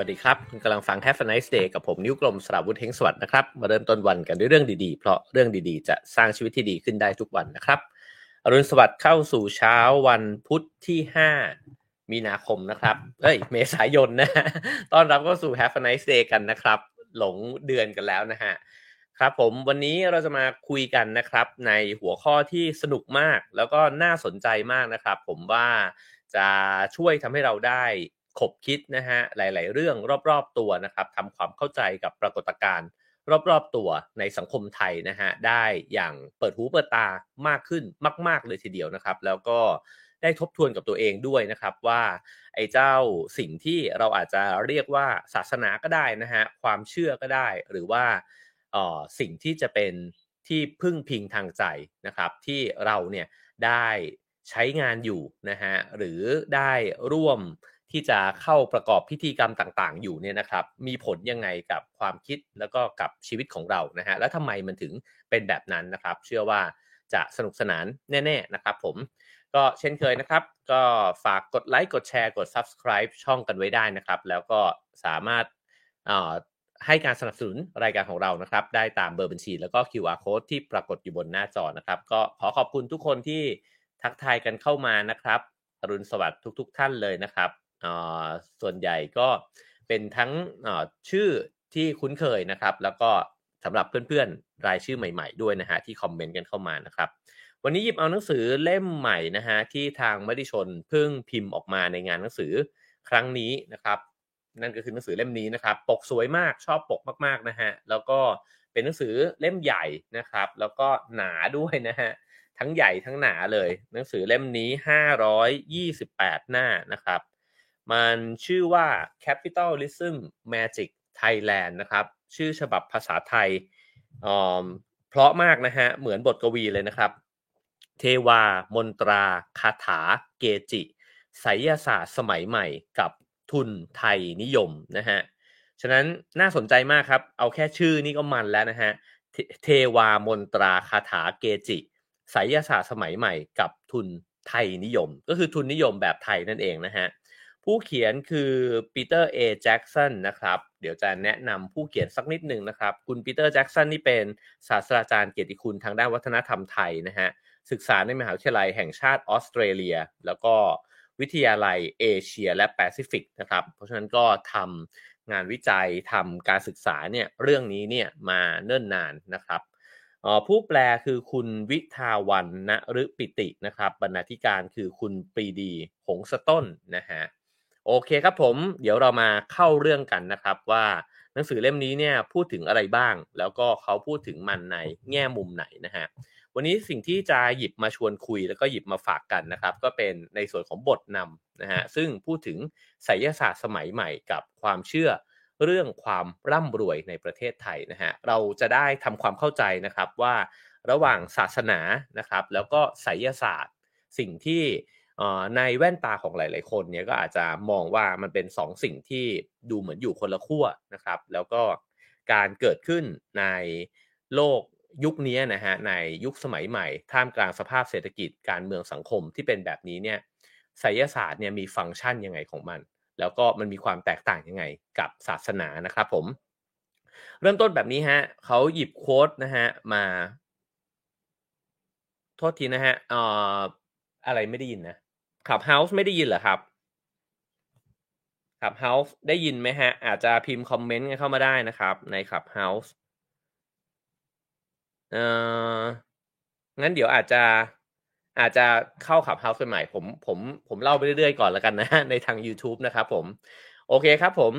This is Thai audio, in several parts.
วัสดีครับ คุณกำลังฟัง Have a nice day กับผมนิ้วกลมสราวุธเฮงสวัสดนะครับ มาเริ่มต้นวันกันด้วยเรื่องดีๆ เพราะเรื่องดีๆ จะสร้างชีวิตที่ดีขึ้นได้ทุกวันนะครับ อรุณสวัสดิ์เข้าสู่เช้าวันพุธที่ 5 มีนาคมนะครับ เอ้ย เมษายนนะต้อนรับเข้าสู่ Have a nice day กันนะครับ หลงเดือนกันแล้วนะฮะ ครับผมวันนี้เราจะมาคุยกันนะครับ ในหัวข้อที่สนุกมากแล้วก็น่าสนใจมากนะครับ ผมว่าจะช่วยทำให้เราได้ ขบคิดนะฮะหลาย ๆ เรื่องรอบๆตัวนะครับทำความเข้าใจกับปรากฏการณ์รอบๆตัวในสังคมไทยนะฮะได้อย่างเปิดหูเปิดตามากขึ้นมาก ๆ เลยทีเดียวนะครับ แล้วก็ได้ทบทวนกับตัวเองด้วยนะครับว่าไอ้เจ้าสิ่งที่เราอาจจะเรียกว่าศาสนาก็ได้นะฮะความเชื่อก็ได้ หรือว่าออสิ่งที่จะเป็นที่พึ่งพิงทางใจนะครับที่เราเนี่ยได้ใช้งานอยู่นะฮะหรือได้ร่วม ที่จะเข้าประกอบพิธีกรรมต่างๆ อยู่เนี่ยนะครับ มีผลยังไงกับความคิดแล้วก็กับชีวิตของเรานะฮะแล้วทำไมมันถึงเป็นแบบนั้นนะครับ เชื่อว่าจะสนุกสนานแน่ ๆ นะครับผมก็เช่นเคยนะครับ ก็ฝากกดไลค์กดแชร์กด subscribe ช่องกันไว้ได้นะครับ แล้วก็สามารถให้การสนับสนุนรายการของเรานะครับ ได้ตามเบอร์บัญชี แล้วก็ QR code ที่ปรากฏอยู่บนหน้าจอนะครับ ก็ขอขอบคุณทุกคนที่ทักทายกันเข้ามานะครับอรุณสวัสดิ์ทุก ๆ ท่านเลยนะครับ ส่วนใหญ่ก็เป็นทั้งชื่อที่คุ้นเคยนะครับ แล้วก็สำหรับเพื่อนๆ รายชื่อใหม่ๆ ด้วยนะฮะที่คอมเมนต์กันเข้ามานะครับ วันนี้หยิบเอาหนังสือเล่มใหม่นะฮะที่ทางมติชนเพิ่งพิมพ์ออกมาในงานหนังสือครั้งนี้นะครับ นั่นก็คือหนังสือเล่มนี้นะครับ ปกสวยมากชอบปกมากๆนะฮะแล้วก็เป็นหนังสือเล่มใหญ่นะครับ แล้วก็หนาด้วยนะฮะทั้งใหญ่ทั้งหนาเลย หนังสือเล่มนี้ 528 หน้านะครับ มันชื่อว่า Capitalism Magic Thailand นะครับ ชื่อฉบับภาษาไทยเพราะมากนะฮะ เหมือนบทกวีเลยนะครับ เทวา มนตรา คาถา เกจิไสยศาสตร์สมัยใหม่กับทุนไทยนิยมนะฮะ ฉะนั้นน่าสนใจมากครับ เอาแค่ชื่อนี่ก็มันแล้วนะฮะ เทวามนตราคาถาเกจิไสยศาสตร์สมัยใหม่กับทุนไทยนิยม ก็คือทุนนิยมแบบไทยนั่นเองนะฮะ ผู้เขียนคือปีเตอร์เอแจ็กสันนะครับ เดี๋ยวจะแนะนำผู้เขียนสักนิดหนึ่งนะครับ คุณปีเตอร์แจ็กสันนี่เป็นศาสตราจารย์เกียรติคุณทางด้านวัฒนธรรมไทยนะฮะ ศึกษาในมหาวิทยาลัยแห่งชาติออสเตรเลีย แล้วก็วิทยาลัยเอเชียและแปซิฟิกนะครับ เพราะฉะนั้นก็ทำงานวิจัยทำการศึกษาเนี่ยเรื่องนี้เนี่ยมาเนิ่นนานนะครับผู้แปลคือคุณวิทาวันณฤปิตินะครับ บรรณาธิการคือคุณปรีดีหงสต้นนะฮะ โอเคครับผม เดี๋ยวเรามาเข้าเรื่องกันนะครับว่าหนังสือเล่มนี้เนี่ยพูดถึงอะไรบ้าง แล้วก็เขาพูดถึงมันในแง่มุมไหนนะฮะวันนี้สิ่งที่จะหยิบมาชวนคุยแล้วก็หยิบมาฝากกันนะครับ ก็เป็นในส่วนของบทนำนะฮะซึ่งพูดถึงไสยศาสตร์สมัยใหม่กับความเชื่อเรื่องความร่ำรวยในประเทศไทยนะฮะเราจะได้ทำความเข้าใจนะครับว่าระหว่างศาสนานะครับ แล้วก็ไสยศาสตร์ สิ่งที่ ในแว่นตาของหลาย ๆ คนเนี่ยก็อาจจะมองว่ามันเป็น2สสิ่งที่ดูเหมือนอยู่คนละขั้วนะครับ แล้วก็การเกิดขึ้นในโลกยุคนี้นะฮะในยุคสมัยใหม่ ท่ามกลางสภาพเศรษฐกิจการเมืองสังคมที่เป็นแบบนี้เนี่ยไสยศาสตร์เนี่ยมีฟังก์ชันยังไงของมัน แล้วก็มันมีความแตกต่างยังไงกับศาสนานะครับผม เริ่มต้นแบบนี้ฮะเขาหยิบโค้ดนะฮะมาโทษทีนะฮะอ่ออะไรไม่ได้ยินนะ Clubhouse ไม่ได้ยินเหรอครับ Clubhouse ได้ยินไหมฮะ อาจจะพิมพ์คอมเมนต์กันเข้ามาได้นะครับ ใน Clubhouse เอ่องั้นเดี๋ยวอาจจะอาจจะเข้า Clubhouse ใหม่ผมผมผมเล่าไปเรื่อยๆก่อนแล้วกันนะในทาง YouTube นะครับผมโอเคครับผม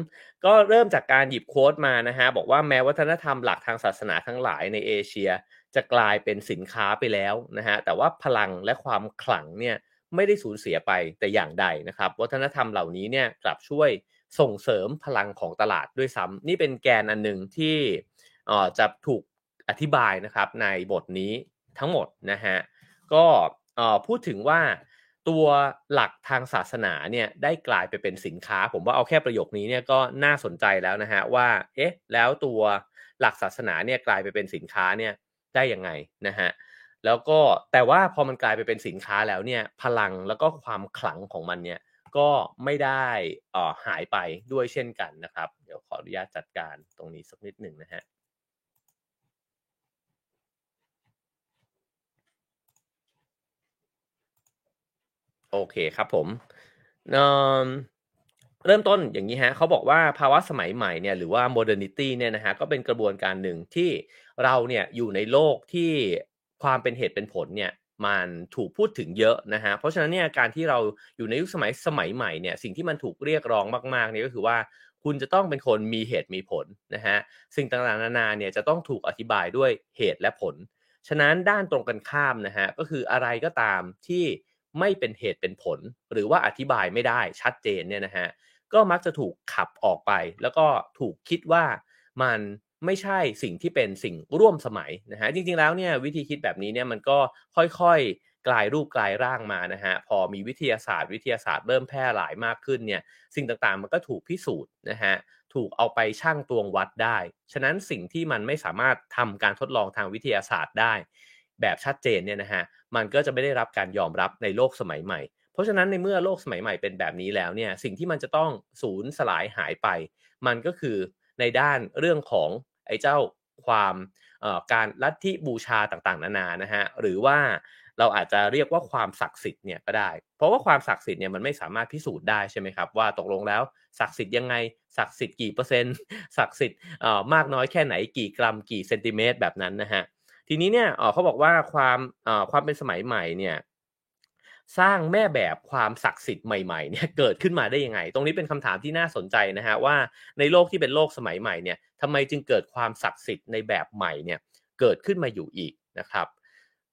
ก็เริ่มจากการหยิบ quote มานะฮะบอกว่าแม้วัฒนธรรมหลักทางศาสนาทั้งหลายในเอเชีย จะกลายเป็นสินค้าไปแล้วนะฮะแต่ว่าพลังและความขลังเนี่ย ไม่ได้สูญเสียไปแต่อย่างใดนะครับ วัฒนธรรมเหล่านี้เนี่ยกลับช่วยส่งเสริมพลังของตลาดด้วยซ้ำนี่เป็นแกนอันหนึ่งที่จะถูกอธิบายนะครับในบทนี้ทั้งหมดนะฮะก็พูดถึงว่าตัวหลักทางศาสนาเนี่ยได้กลายไปเป็นสินค้า ผมว่าเอาแค่ประโยคนี้เนี่ยก็น่าสนใจแล้วนะฮะว่าเอ๊ะแล้วตัวหลักศาสนาเนี่ยกลายไปเป็นสินค้าเนี่ยได้ยังไงนะฮะ แล้วก็แต่ว่าพอมันกลายไปเป็นสินค้าแล้วเนี่ยพลังแล้วก็ความขลังของมันเนี่ยก็ไม่ได้หายไปด้วยเช่นกันนะครับ เดี๋ยวขออนุญาตจัดการตรงนี้สักนิดหนึ่งนะฮะโอเคครับผมเริ่มต้นอย่างนี้ฮะเขาบอกว่าภาวะสมัยใหม่เนี่ยหรือว่า modernity เนี่ยนะฮะก็เป็นกระบวนการหนึ่งที่เราเนี่ยอยู่ในโลกที่ ความเป็นเหตุเป็นผลเนี่ยมันถูกพูดถึงเยอะนะฮะเพราะฉะนั้นเนี่ยการที่เราอยู่ในยุคสมัยสมัยใหม่เนี่ยสิ่งที่มันถูกเรียกร้องมากๆเนี่ยก็คือว่าคุณจะต้องเป็นคนมีเหตุมีผลนะฮะสิ่งต่างๆนานาเนี่ยจะต้องถูกอธิบายด้วยเหตุและผล ฉะนั้นด้านตรงกันข้ามนะฮะก็คืออะไรก็ตามที่ไม่เป็นเหตุเป็นผล หรือว่าอธิบายไม่ได้ชัดเจนเนี่ยนะฮะก็มักจะถูกขับออกไป แล้วก็ถูกคิดว่ามัน ไม่ใช่สิ่งที่เป็นสิ่งร่วมสมัยนะฮะจริงๆแล้วเนี่ยวิธีคิดแบบนี้เนี่ยมันก็ค่อยๆกลายรูปกลายร่างมานะฮะพอมีวิทยาศาสตร์ วิทยาศาสตร์เริ่มแพร่หลายมากขึ้นเนี่ยสิ่งต่างๆมันก็ถูกพิสูจน์นะฮะถูกเอาไปชั่งตวงวัดได้ ฉะนั้นสิ่งที่มันไม่สามารถทำการทดลองทางวิทยาศาสตร์ได้ แบบชัดเจนเนี่ยนะฮะมันก็จะไม่ได้รับการยอมรับในโลกสมัยใหม่ เพราะฉะนั้นในเมื่อโลกสมัยใหม่เป็นแบบนี้แล้วเนี่ยสิ่งที่มันจะต้องสูญสลายหายไป มันก็คือในด้านเรื่องของ ไอ้เจ้าความการลัทธิบูชาต่างๆ นานานะฮะหรือว่าเราอาจจะเรียกว่าความศักดิ์สิทธิ์เนี่ยก็ได้ เพราะว่าความศักดิ์สิทธิ์เนี่ยมันไม่สามารถพิสูจน์ได้ใช่ไหมครับว่าตกลงแล้วศักดิ์สิทธิ์ยังไงศักดิ์สิทธิ์กี่เปอร์เซ็นต์ศักดิ์สิทธิ์มากน้อยแค่ไหนกี่กรัมกี่เซนติเมตรแบบนั้นนะฮะทีนี้เนี่ยเขาบอกว่าความความเป็นสมัยใหม่เนี่ย สร้างแม่แบบความศักดิ์สิทธิ์ใหม่ๆเนี่ยเกิดขึ้นมาได้ยังไง ตรงนี้เป็นคำถามที่น่าสนใจนะฮะว่าในโลกที่เป็นโลกสมัยใหม่เนี่ยทำไมจึงเกิดความศักดิ์สิทธิ์ในแบบใหม่เนี่ยเกิดขึ้นมาอยู่อีกนะครับ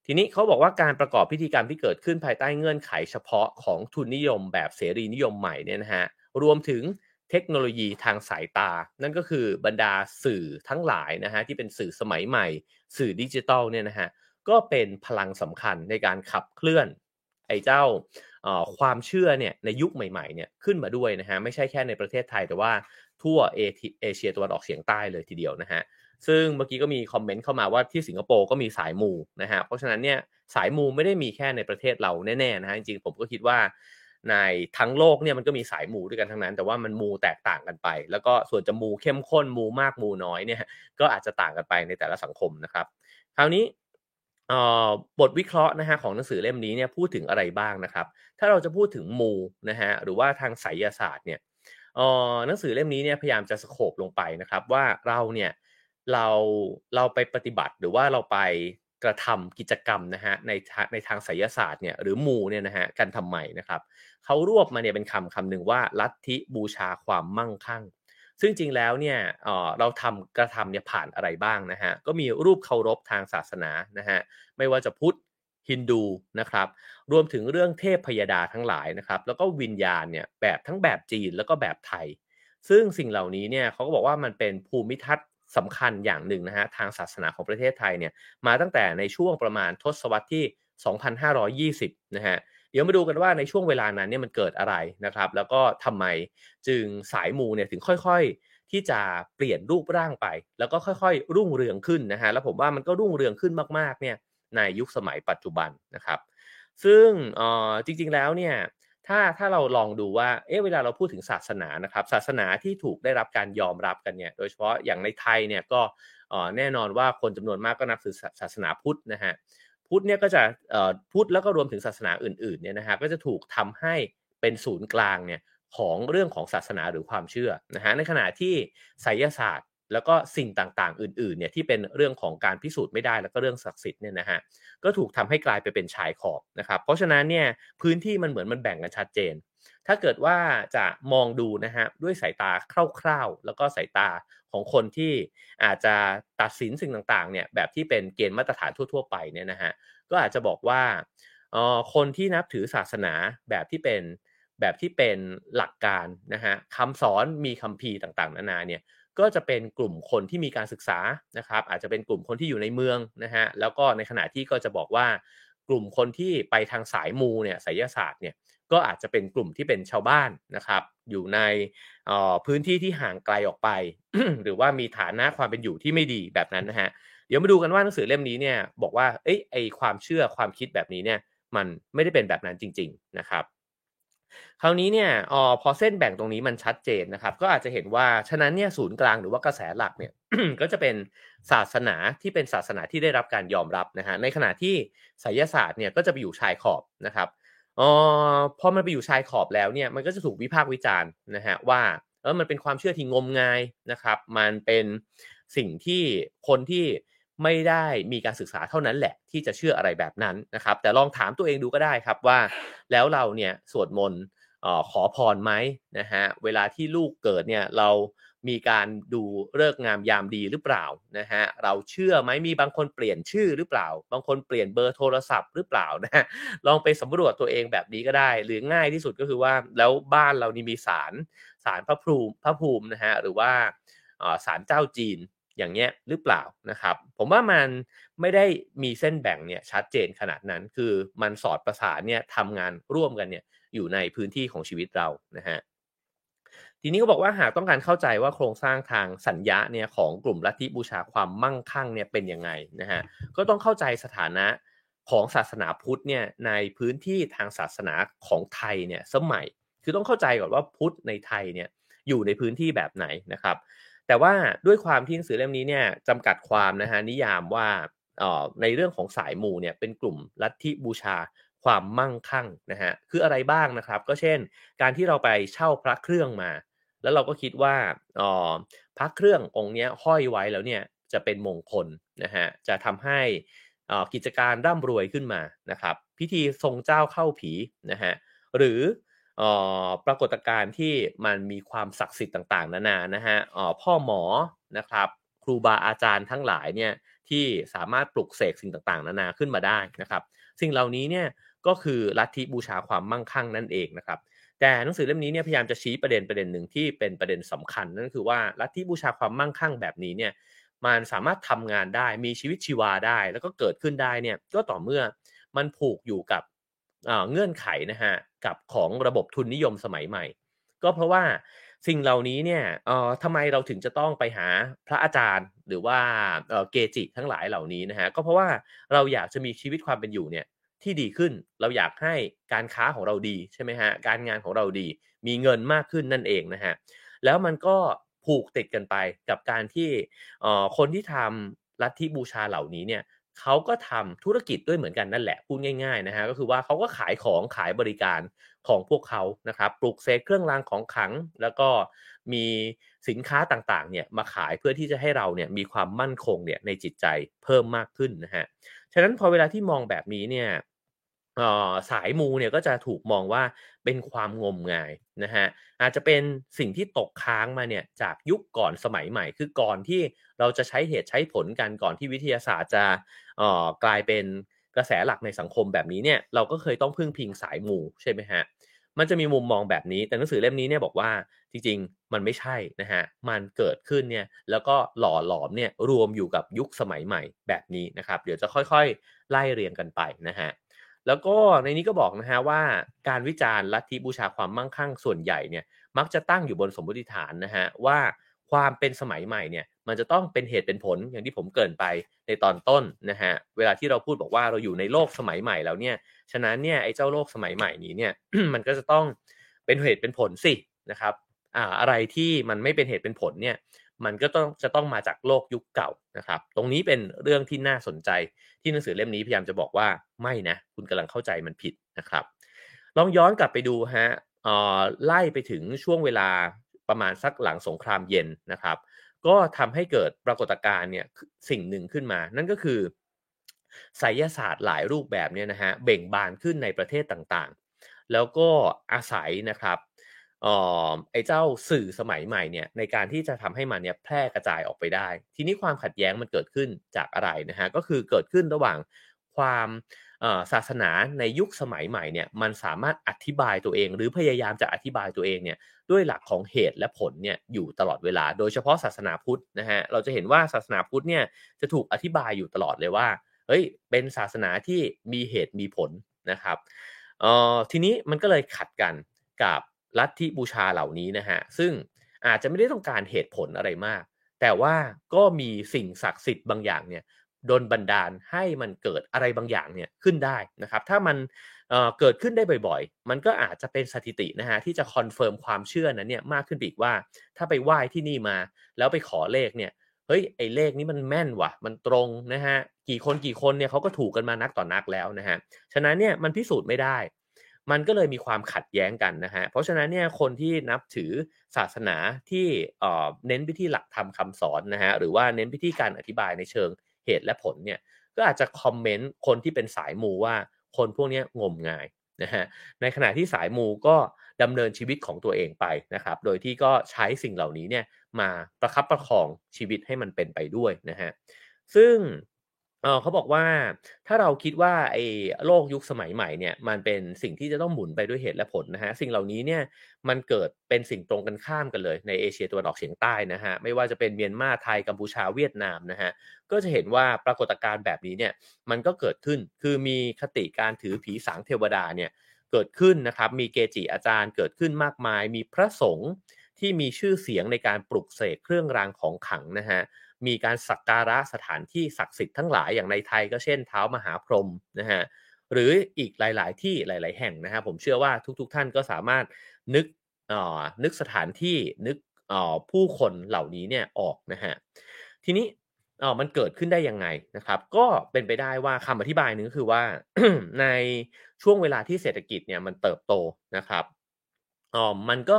ทีนี้เขาบอกว่าการประกอบพิธีกรรมที่เกิดขึ้นภายใต้เงื่อนไขเฉพาะของทุนนิยมแบบเสรีนิยมใหม่เนี่ยนะฮะรวมถึงเทคโนโลยีทางสายตา นั่นก็คือบรรดาสื่อทั้งหลายนะฮะที่เป็นสื่อสมัยใหม่ สื่อดิจิทัลเนี่ยนะฮะก็เป็นพลังสำคัญในการขับเคลื่อน ไอ้เจ้าความเชื่อเนี่ยในยุคใหม่ๆเนี่ยขึ้นมาด้วยนะฮะไม่ใช่แค่ในประเทศไทยแต่ว่าทั่วเอเชียตะวันออกเฉียงใต้เลยทีเดียวนะฮะซึ่งเมื่อกี้ก็มีคอมเมนต์เข้ามาว่าที่สิงคโปร์ก็มีสายมูนะฮะเพราะฉะนั้นเนี่ยสายมูไม่ได้มีแค่ในประเทศเราแน่ๆนะฮะจริงๆผมก็คิดว่าในทั้งโลกเนี่ยมันก็มีสายมูด้วยกันทั้งนั้น แต่ว่ามันมูแตกต่างกันไป แล้วก็ส่วนจะมูเข้มข้นมูมากมูน้อยเนี่ยก็อาจจะต่างกันไปในแต่ละสังคมนะครับ คราวนี้ บทวิเคราะห์นะฮะของหนังสือเล่มนี้เนี่ยพูดถึงอะไรบ้างนะครับ ถ้าเราจะพูดถึงมูนะฮะหรือว่าทางไสยศาสตร์เนี่ยหนังสือเล่มนี้เนี่ยพยายามจะสโคบลงไปนะครับ ว่าเราเนี่ยเราเราไปปฏิบัติหรือว่าเราไปกระทำกิจกรรมนะฮะในในทางไสยศาสตร์เนี่ยหรือมูเนี่ยนะฮะกันทำไมนะครับเขารวบมาเนี่ยเป็นคำคำหนึ่งว่าลัทธิบูชาความมั่งคั่ง ซึ่งจริงแล้วเนี่ยเราทำกระทำเนี่ยผ่านอะไรบ้างนะฮะก็มีรูปเคารพทางศาสนานะฮะไม่ว่าจะพุทธฮินดูนะครับรวมถึงเรื่องเทพพยดาทั้งหลายนะครับแล้วก็วิญญาณเนี่ยแบบทั้งแบบจีนแล้วก็แบบไทย ซึ่งสิ่งเหล่านี้เนี่ยเขาก็บอกว่ามันเป็นภูมิทัศน์สำคัญอย่างหนึ่งนะฮะทางศาสนาของประเทศไทยเนี่ยมาตั้งแต่ในช่วงประมาณทศวรรษที่ 2520 นะฮะ เดี๋ยวมาดูกันว่าในช่วงเวลานั้นเนี่ยมันเกิดอะไรนะครับ แล้วก็ทำไมจึงสายมูเนี่ยถึงค่อยๆ ที่จะเปลี่ยนรูปร่างไป แล้วก็ค่อยๆ รุ่งเรืองขึ้นนะฮะแล้วผมว่ามันก็รุ่งเรืองขึ้นมากๆเนี่ยในยุคสมัยปัจจุบันนะครับ ซึ่งจริงๆแล้วเนี่ยถ้าถ้าเราลองดูว่า เอ๊ะเวลาเราพูดถึงศาสนานะครับ ศาสนาที่ถูกได้รับการยอมรับกันเนี่ย โดยเฉพาะอย่างในไทยเนี่ยก็แน่นอนว่าคนจำนวนมากก็นับถือศาสนาพุทธนะฮะ พุทธเนี่ยก็จะพุทธแล้วก็รวมถึงศาสนาอื่นๆเนี่ยนะฮะก็จะถูกทำให้เป็นศูนย์กลางเนี่ยของเรื่องของศาสนาหรือความเชื่อนะฮะในขณะที่ไสยศาสตร์ แล้วก็สิ่งต่างๆ อื่นๆเนี่ยที่เป็นเรื่องของการพิสูจน์ไม่ได้แล้วก็เรื่องศักดิ์สิทธิ์เนี่ยนะฮะก็ถูกทำให้กลายไปเป็นชายขอบนะครับเพราะฉะนั้นเนี่ยพื้นที่มันเหมือนมันแบ่งกันชัดเจน ถ้าเกิดว่าจะมองดูนะฮะด้วยสายตาคร่าวๆ แล้วก็สายตาของคนที่อาจจะตัดสินสิ่งต่างๆเนี่ยแบบที่เป็นเกณฑ์มาตรฐานทั่ว ๆ ไปเนี่ยนะฮะก็อาจจะบอกว่าออคนที่นับถือศาสนาแบบที่เป็นแบบที่เป็นหลักการนะฮะคำสอนมีคำพีต่างๆ นานาเนี่ยก็จะเป็นกลุ่มคนที่มีการศึกษานะครับ อาจจะเป็นกลุ่มคนที่อยู่ในเมืองนะฮะแล้วก็ในขณะที่ก็จะบอกว่ากลุ่มคนที่ไปทางสายมูเนี่ยไสยศาสตร์เนี่ย ก็อาจจะเป็นกลุ่มที่เป็นชาวบ้านนะครับ อยู่ในพื้นที่ที่ห่างไกลออกไป หรือว่ามีฐานะความเป็นอยู่ที่ไม่ดีแบบนั้นนะฮะเดี๋ยวมาดูกันว่าหนังสือเล่มนี้เนี่ยบอกว่าเอ้ยไอความเชื่อความคิดแบบนี้เนี่ยมันไม่ได้เป็นแบบนั้นจริง ๆนะครับ คราวนี้เนี่ยออพอเส้นแบ่งตรงนี้มันชัดเจนนะครับ ก็อาจจะเห็นว่าฉะนั้นเนี่ยศูนย์กลางหรือว่ากระแสหลักเนี่ยก็จะเป็นศาสนาที่เป็นศาสนาที่ได้รับการยอมรับนะฮะในขณะที่ไสยศาสตร์เนี่ยก็จะไปอยู่ชายขอบนะครับ ออพอมันไปอยู่ชายขอบแล้วเนี่ยมันก็จะถูกวิพากษ์วิจารณ์นะฮะว่าเออมันเป็นความเชื่อที่งมงายนะครับ มันเป็นสิ่งที่คนที่ไม่ได้มีการศึกษาเท่านั้นแหละ ที่จะเชื่ออะไรแบบนั้นนะครับ แต่ลองถามตัวเองดูก็ได้ครับว่า แล้วเราเนี่ยสวดมนต์ขอพรไหมนะฮะเวลาที่ลูกเกิดเนี่ยเรา มีการดูเลิกงามยามดีหรือเปล่านะฮะเราเชื่อไหมมีบางคนเปลี่ยนชื่อหรือเปล่า บางคนเปลี่ยนเบอร์โทรศัพท์หรือเปล่านะะลองไปสำรวจตัวเองแบบนี้ก็ได้ หรือง่ายที่สุดก็คือว่าแล้วบ้านเรานี่มีสารสารพระภูมิพระภูมินะฮะหรือว่าสารเจ้าจีนอย่างเงี้ยหรือเปล่านะครับ ผมว่ามันไม่ได้มีเส้นแบ่งเนี่ยชัดเจนขนาดนั้น คือมันสอดประสานเนี่ยทำงานร่วมกันเนี่ยอยู่ในพื้นที่ของชีวิตเรานะฮะ ทีนี้ก็บอกว่าหากต้องการเข้าใจว่าโครงสร้างทางสัญญาเนี่ยของกลุ่มลัทธิบูชาความมั่งคั่งเนี่ยเป็นยังไงนะฮะก็ต้องเข้าใจสถานะของศาสนาพุทธเนี่ยในพื้นที่ทางศาสนาของไทยเนี่ยสมัย คือต้องเข้าใจก่อนว่าพุทธในไทยเนี่ยอยู่ในพื้นที่แบบไหนนะครับ แต่ว่าด้วยความที่หนังสือเล่มนี้เนี่ยจำกัดความนะฮะนิยามว่าในเรื่องของสายมูเนี่ยเป็นกลุ่มลัทธิบูชาความมั่งคั่งนะฮะคืออะไรบ้างนะครับ ก็เช่น การที่เราไปเช่าพระเครื่องมา แล้วเราก็คิดว่าพระเครื่ององค์นี้ห้อยไว้แล้วเนี่ยจะเป็นมงคลนะฮะจะทำให้กิจการร่ำรวยขึ้นมานะครับ พิธีทรงเจ้าเข้าผีนะฮะหรือปรากฏการณ์ที่มันมีความศักดิ์สิทธิ์ต่างๆ นานานะฮะพ่อหมอนะครับครูบาอาจารย์ทั้งหลายเนี่ยที่สามารถปลุกเสกสิ่งต่างๆ นานาขึ้นมาได้นะครับ สิ่งเหล่านี้เนี่ยก็คือลัทธิบูชาความมั่งคั่งนั่นเองนะครับ แต่หนังสือเล่มนี้เนี่ยพยายามจะชี้ประเด็นประเด็นหนึ่งที่เป็นประเด็นสำคัญนั่นคือว่าลัทธิบูชาความมั่งคั่งแบบนี้เนี่ยมันสามารถทำงานได้มีชีวิตชีวาได้ แล้วก็เกิดขึ้นได้เนี่ยก็ต่อเมื่อมันผูกอยู่กับเงื่อนไขนะฮะกับของระบบทุนนิยมสมัยใหม่ ก็เพราะว่าสิ่งเหล่านี้เนี่ยเอ่อทำไมเราถึงจะต้องไปหาพระอาจารย์หรือว่าเอ่อเกจิทั้งหลายเหล่านี้นะฮะก็เพราะว่าเราอยากจะมีชีวิตความเป็นอยู่เนี่ย ที่ดีขึ้น เราอยากให้การค้าของเราดีใช่ไหมฮะการงานของเราดี มีเงินมากขึ้นนั่นเองนะฮะแล้วมันก็ผูกติดกันไปกับการที่คนที่ทำลัทธิบูชาเหล่านี้เนี่ยเขาก็ทำธุรกิจด้วยเหมือนกันนั่นแหละพูดง่ายๆนะฮะก็คือว่าเขาก็ขายของขายบริการของพวกเขานะครับปลูกเซกเครื่องรางของขัง แล้วก็มีสินค้าต่างๆเนี่ยมาขายเพื่อที่จะให้เราเนี่ยมีความมั่นคงเนี่ยในจิตใจเพิ่มมากขึ้นนะฮะฉะนั้นพอเวลาที่มองแบบนี้เนี่ย สายมูเนี่ยก็จะถูกมองว่าเป็นความงมงายนะฮะอาจจะเป็นสิ่งที่ตกค้างมาเนี่ยจากยุคก่อนสมัยใหม่ คือก่อนที่เราจะใช้เหตุใช้ผลกันก่อนที่วิทยาศาสตร์จะกลายเป็นกระแสหลักในสังคมแบบนี้เนี่ยเราก็เคยต้องพึ่งพิงสายมูใช่ไหมฮะมันจะมีมุมมองแบบนี้ แต่หนังสือเล่มนี้เนี่ยบอกว่าจริงๆ มันไม่ใช่นะฮะ มันเกิดขึ้นเนี่ยแล้วก็หล่อหลอมเนี่ยรวมอยู่กับยุคสมัยใหม่แบบนี้นะครับ เดี๋ยวจะค่อยๆ ไล่เรียงกันไปนะฮะ แล้วก็ในนี้ก็บอกนะฮะว่าการวิจารณ์ลัทธิบูชาความมั่งคั่งส่วนใหญ่เนี่ยมักจะตั้งอยู่บนสมมติฐานนะฮะว่าความเป็นสมัยใหม่เนี่ยมันจะต้องเป็นเหตุเป็นผลอย่างที่ผมเกินไปในตอนต้นนะฮะเวลาที่เราพูดบอกว่าเราอยู่ในโลกสมัยใหม่แล้วเนี่ยฉะนั้นเนี่ยไอ้เจ้าโลกสมัยใหม่นี้เนี่ยมันก็จะต้องเป็นเหตุเป็นผลสินะครับอ่าอะไรที่มันไม่เป็นเหตุเป็นผลเนี่ย มันก็ต้องจะต้องมาจากโลกยุคเก่านะครับ ตรงนี้เป็นเรื่องที่น่าสนใจที่หนังสือเล่มนี้พยายามจะบอกว่าไม่นะ คุณกำลังเข้าใจมันผิดนะครับ ลองย้อนกลับไปดูฮะไล่ไปถึงช่วงเวลาประมาณสักหลังสงครามเย็นนะครับ ก็ทำให้เกิดปรากฏการณ์เนี่ยสิ่งหนึ่งขึ้นมา นั่นก็คือไสยศาสตร์หลายรูปแบบเนี่ยนะฮะเบ่งบานขึ้นในประเทศต่างๆ แล้วก็อาศัยนะครับ ไอ้เจ้าสื่อสมัยใหม่เนี่ยในการที่จะทำให้มันเนี่ยแพร่กระจายออกไปได้ ทีนี้ความขัดแย้งมันเกิดขึ้นจากอะไรนะฮะก็คือเกิดขึ้นระหว่างความศาสนาในยุคสมัยใหม่เนี่ยมันสามารถอธิบายตัวเอง หรือพยายามจะอธิบายตัวเองเนี่ยด้วยหลักของเหตุและผลเนี่ยอยู่ตลอดเวลา โดยเฉพาะศาสนาพุทธนะฮะเราจะเห็นว่าศาสนาพุทธเนี่ยจะถูกอธิบายอยู่ตลอดเลยว่าเฮ้ยเป็นศาสนาที่มีเหตุมีผลนะครับทีนี้มันก็เลยขัดกันกับ ลัทธิบูชาเหล่านี้นะฮะซึ่งอาจจะไม่ได้ต้องการเหตุผลอะไรมาก แต่ว่าก็มีสิ่งศักดิ์สิทธิ์บางอย่างเนี่ยดลบันดาลให้มันเกิดอะไรบางอย่างเนี่ยขึ้นได้นะครับ ถ้ามันเกิดขึ้นได้บ่อยๆ มันก็อาจจะเป็นสถิตินะฮะที่จะคอนเฟิร์มความเชื่อนั้นเนี่ยมากขึ้นอีกว่า ถ้าไปไหว้ที่นี่มา แล้วไปขอเลขเนี่ยเฮ้ยไอ้เลขนี้มันแม่นว่ะ มันตรงนะฮะกี่คนกี่คนเนี่ยเขาก็ถูกกันมานักต่อนักแล้วนะฮะฉะนั้นเนี่ยมันพิสูจน์ไม่ได้ มันก็เลยมีความขัดแย้งกันนะฮะ เพราะฉะนั้นเนี่ยคนที่นับถือศาสนาที่เน้นไปที่หลักธรรมคาสอนนะฮะหรือว่าเน้นไปที่การอธิบายในเชิงเหตุและผลเนี่ยก็อาจจะคอมเมนต์คนที่เป็นสายมูว่าคนพวกนี้งมงายนะฮะในขณะที่สายมูก็ดำเนินชีวิตของตัวเองไปนะครับ โดยที่ก็ใช้สิ่งเหล่านี้เนี่ยมาประคับประคองชีวิตให้มันเป็นไปด้วยนะฮะซึ่ง เออเขาบอกว่าถ้าเราคิดว่าไอ้โลกยุคสมัยใหม่เนี่ยมันเป็นสิ่งที่จะต้องหมุนไปด้วยเหตุและผลนะฮะสิ่งเหล่านี้เนี่ยมันเกิดเป็นสิ่งตรงกันข้ามกันเลยในเอเชียตะวันออกเฉียงใต้นะฮะไม่ว่าจะเป็นเมียนมาไทยกัมพูชาเวียดนามนะฮะก็จะเห็นว่าปรากฏการณ์แบบนี้เนี่ยมันก็เกิดขึ้นคือมีคติการถือผีสางเทวดาเนี่ยเกิดขึ้นนะครับมีเกจิอาจารย์เกิดขึ้นมากมาย มีพระสงฆ์ที่มีชื่อเสียงในการปลุกเสกเครื่องรางของขลังนะฮะ มีการสักการะสถานที่ศักดิ์สิทธิ์ทั้งหลายอย่างในไทยก็เช่นเท้ามหาพรหมนะฮะหรืออีกหลาย ๆ ที่หลาย ๆ แห่งนะฮะผมเชื่อว่าทุก ๆ ท่านก็สามารถนึกอ่อนึกสถานที่นึกผู้คนเหล่านี้เนี่ยออกนะฮะทีนี้อ๋อมันเกิดขึ้นได้ยังไงนะครับ ก็เป็นไปได้ว่าคำอธิบายนึงก็คือว่าในช่วงเวลาที่เศรษฐกิจเนี่ยมันเติบโตนะครับอ๋อมันก็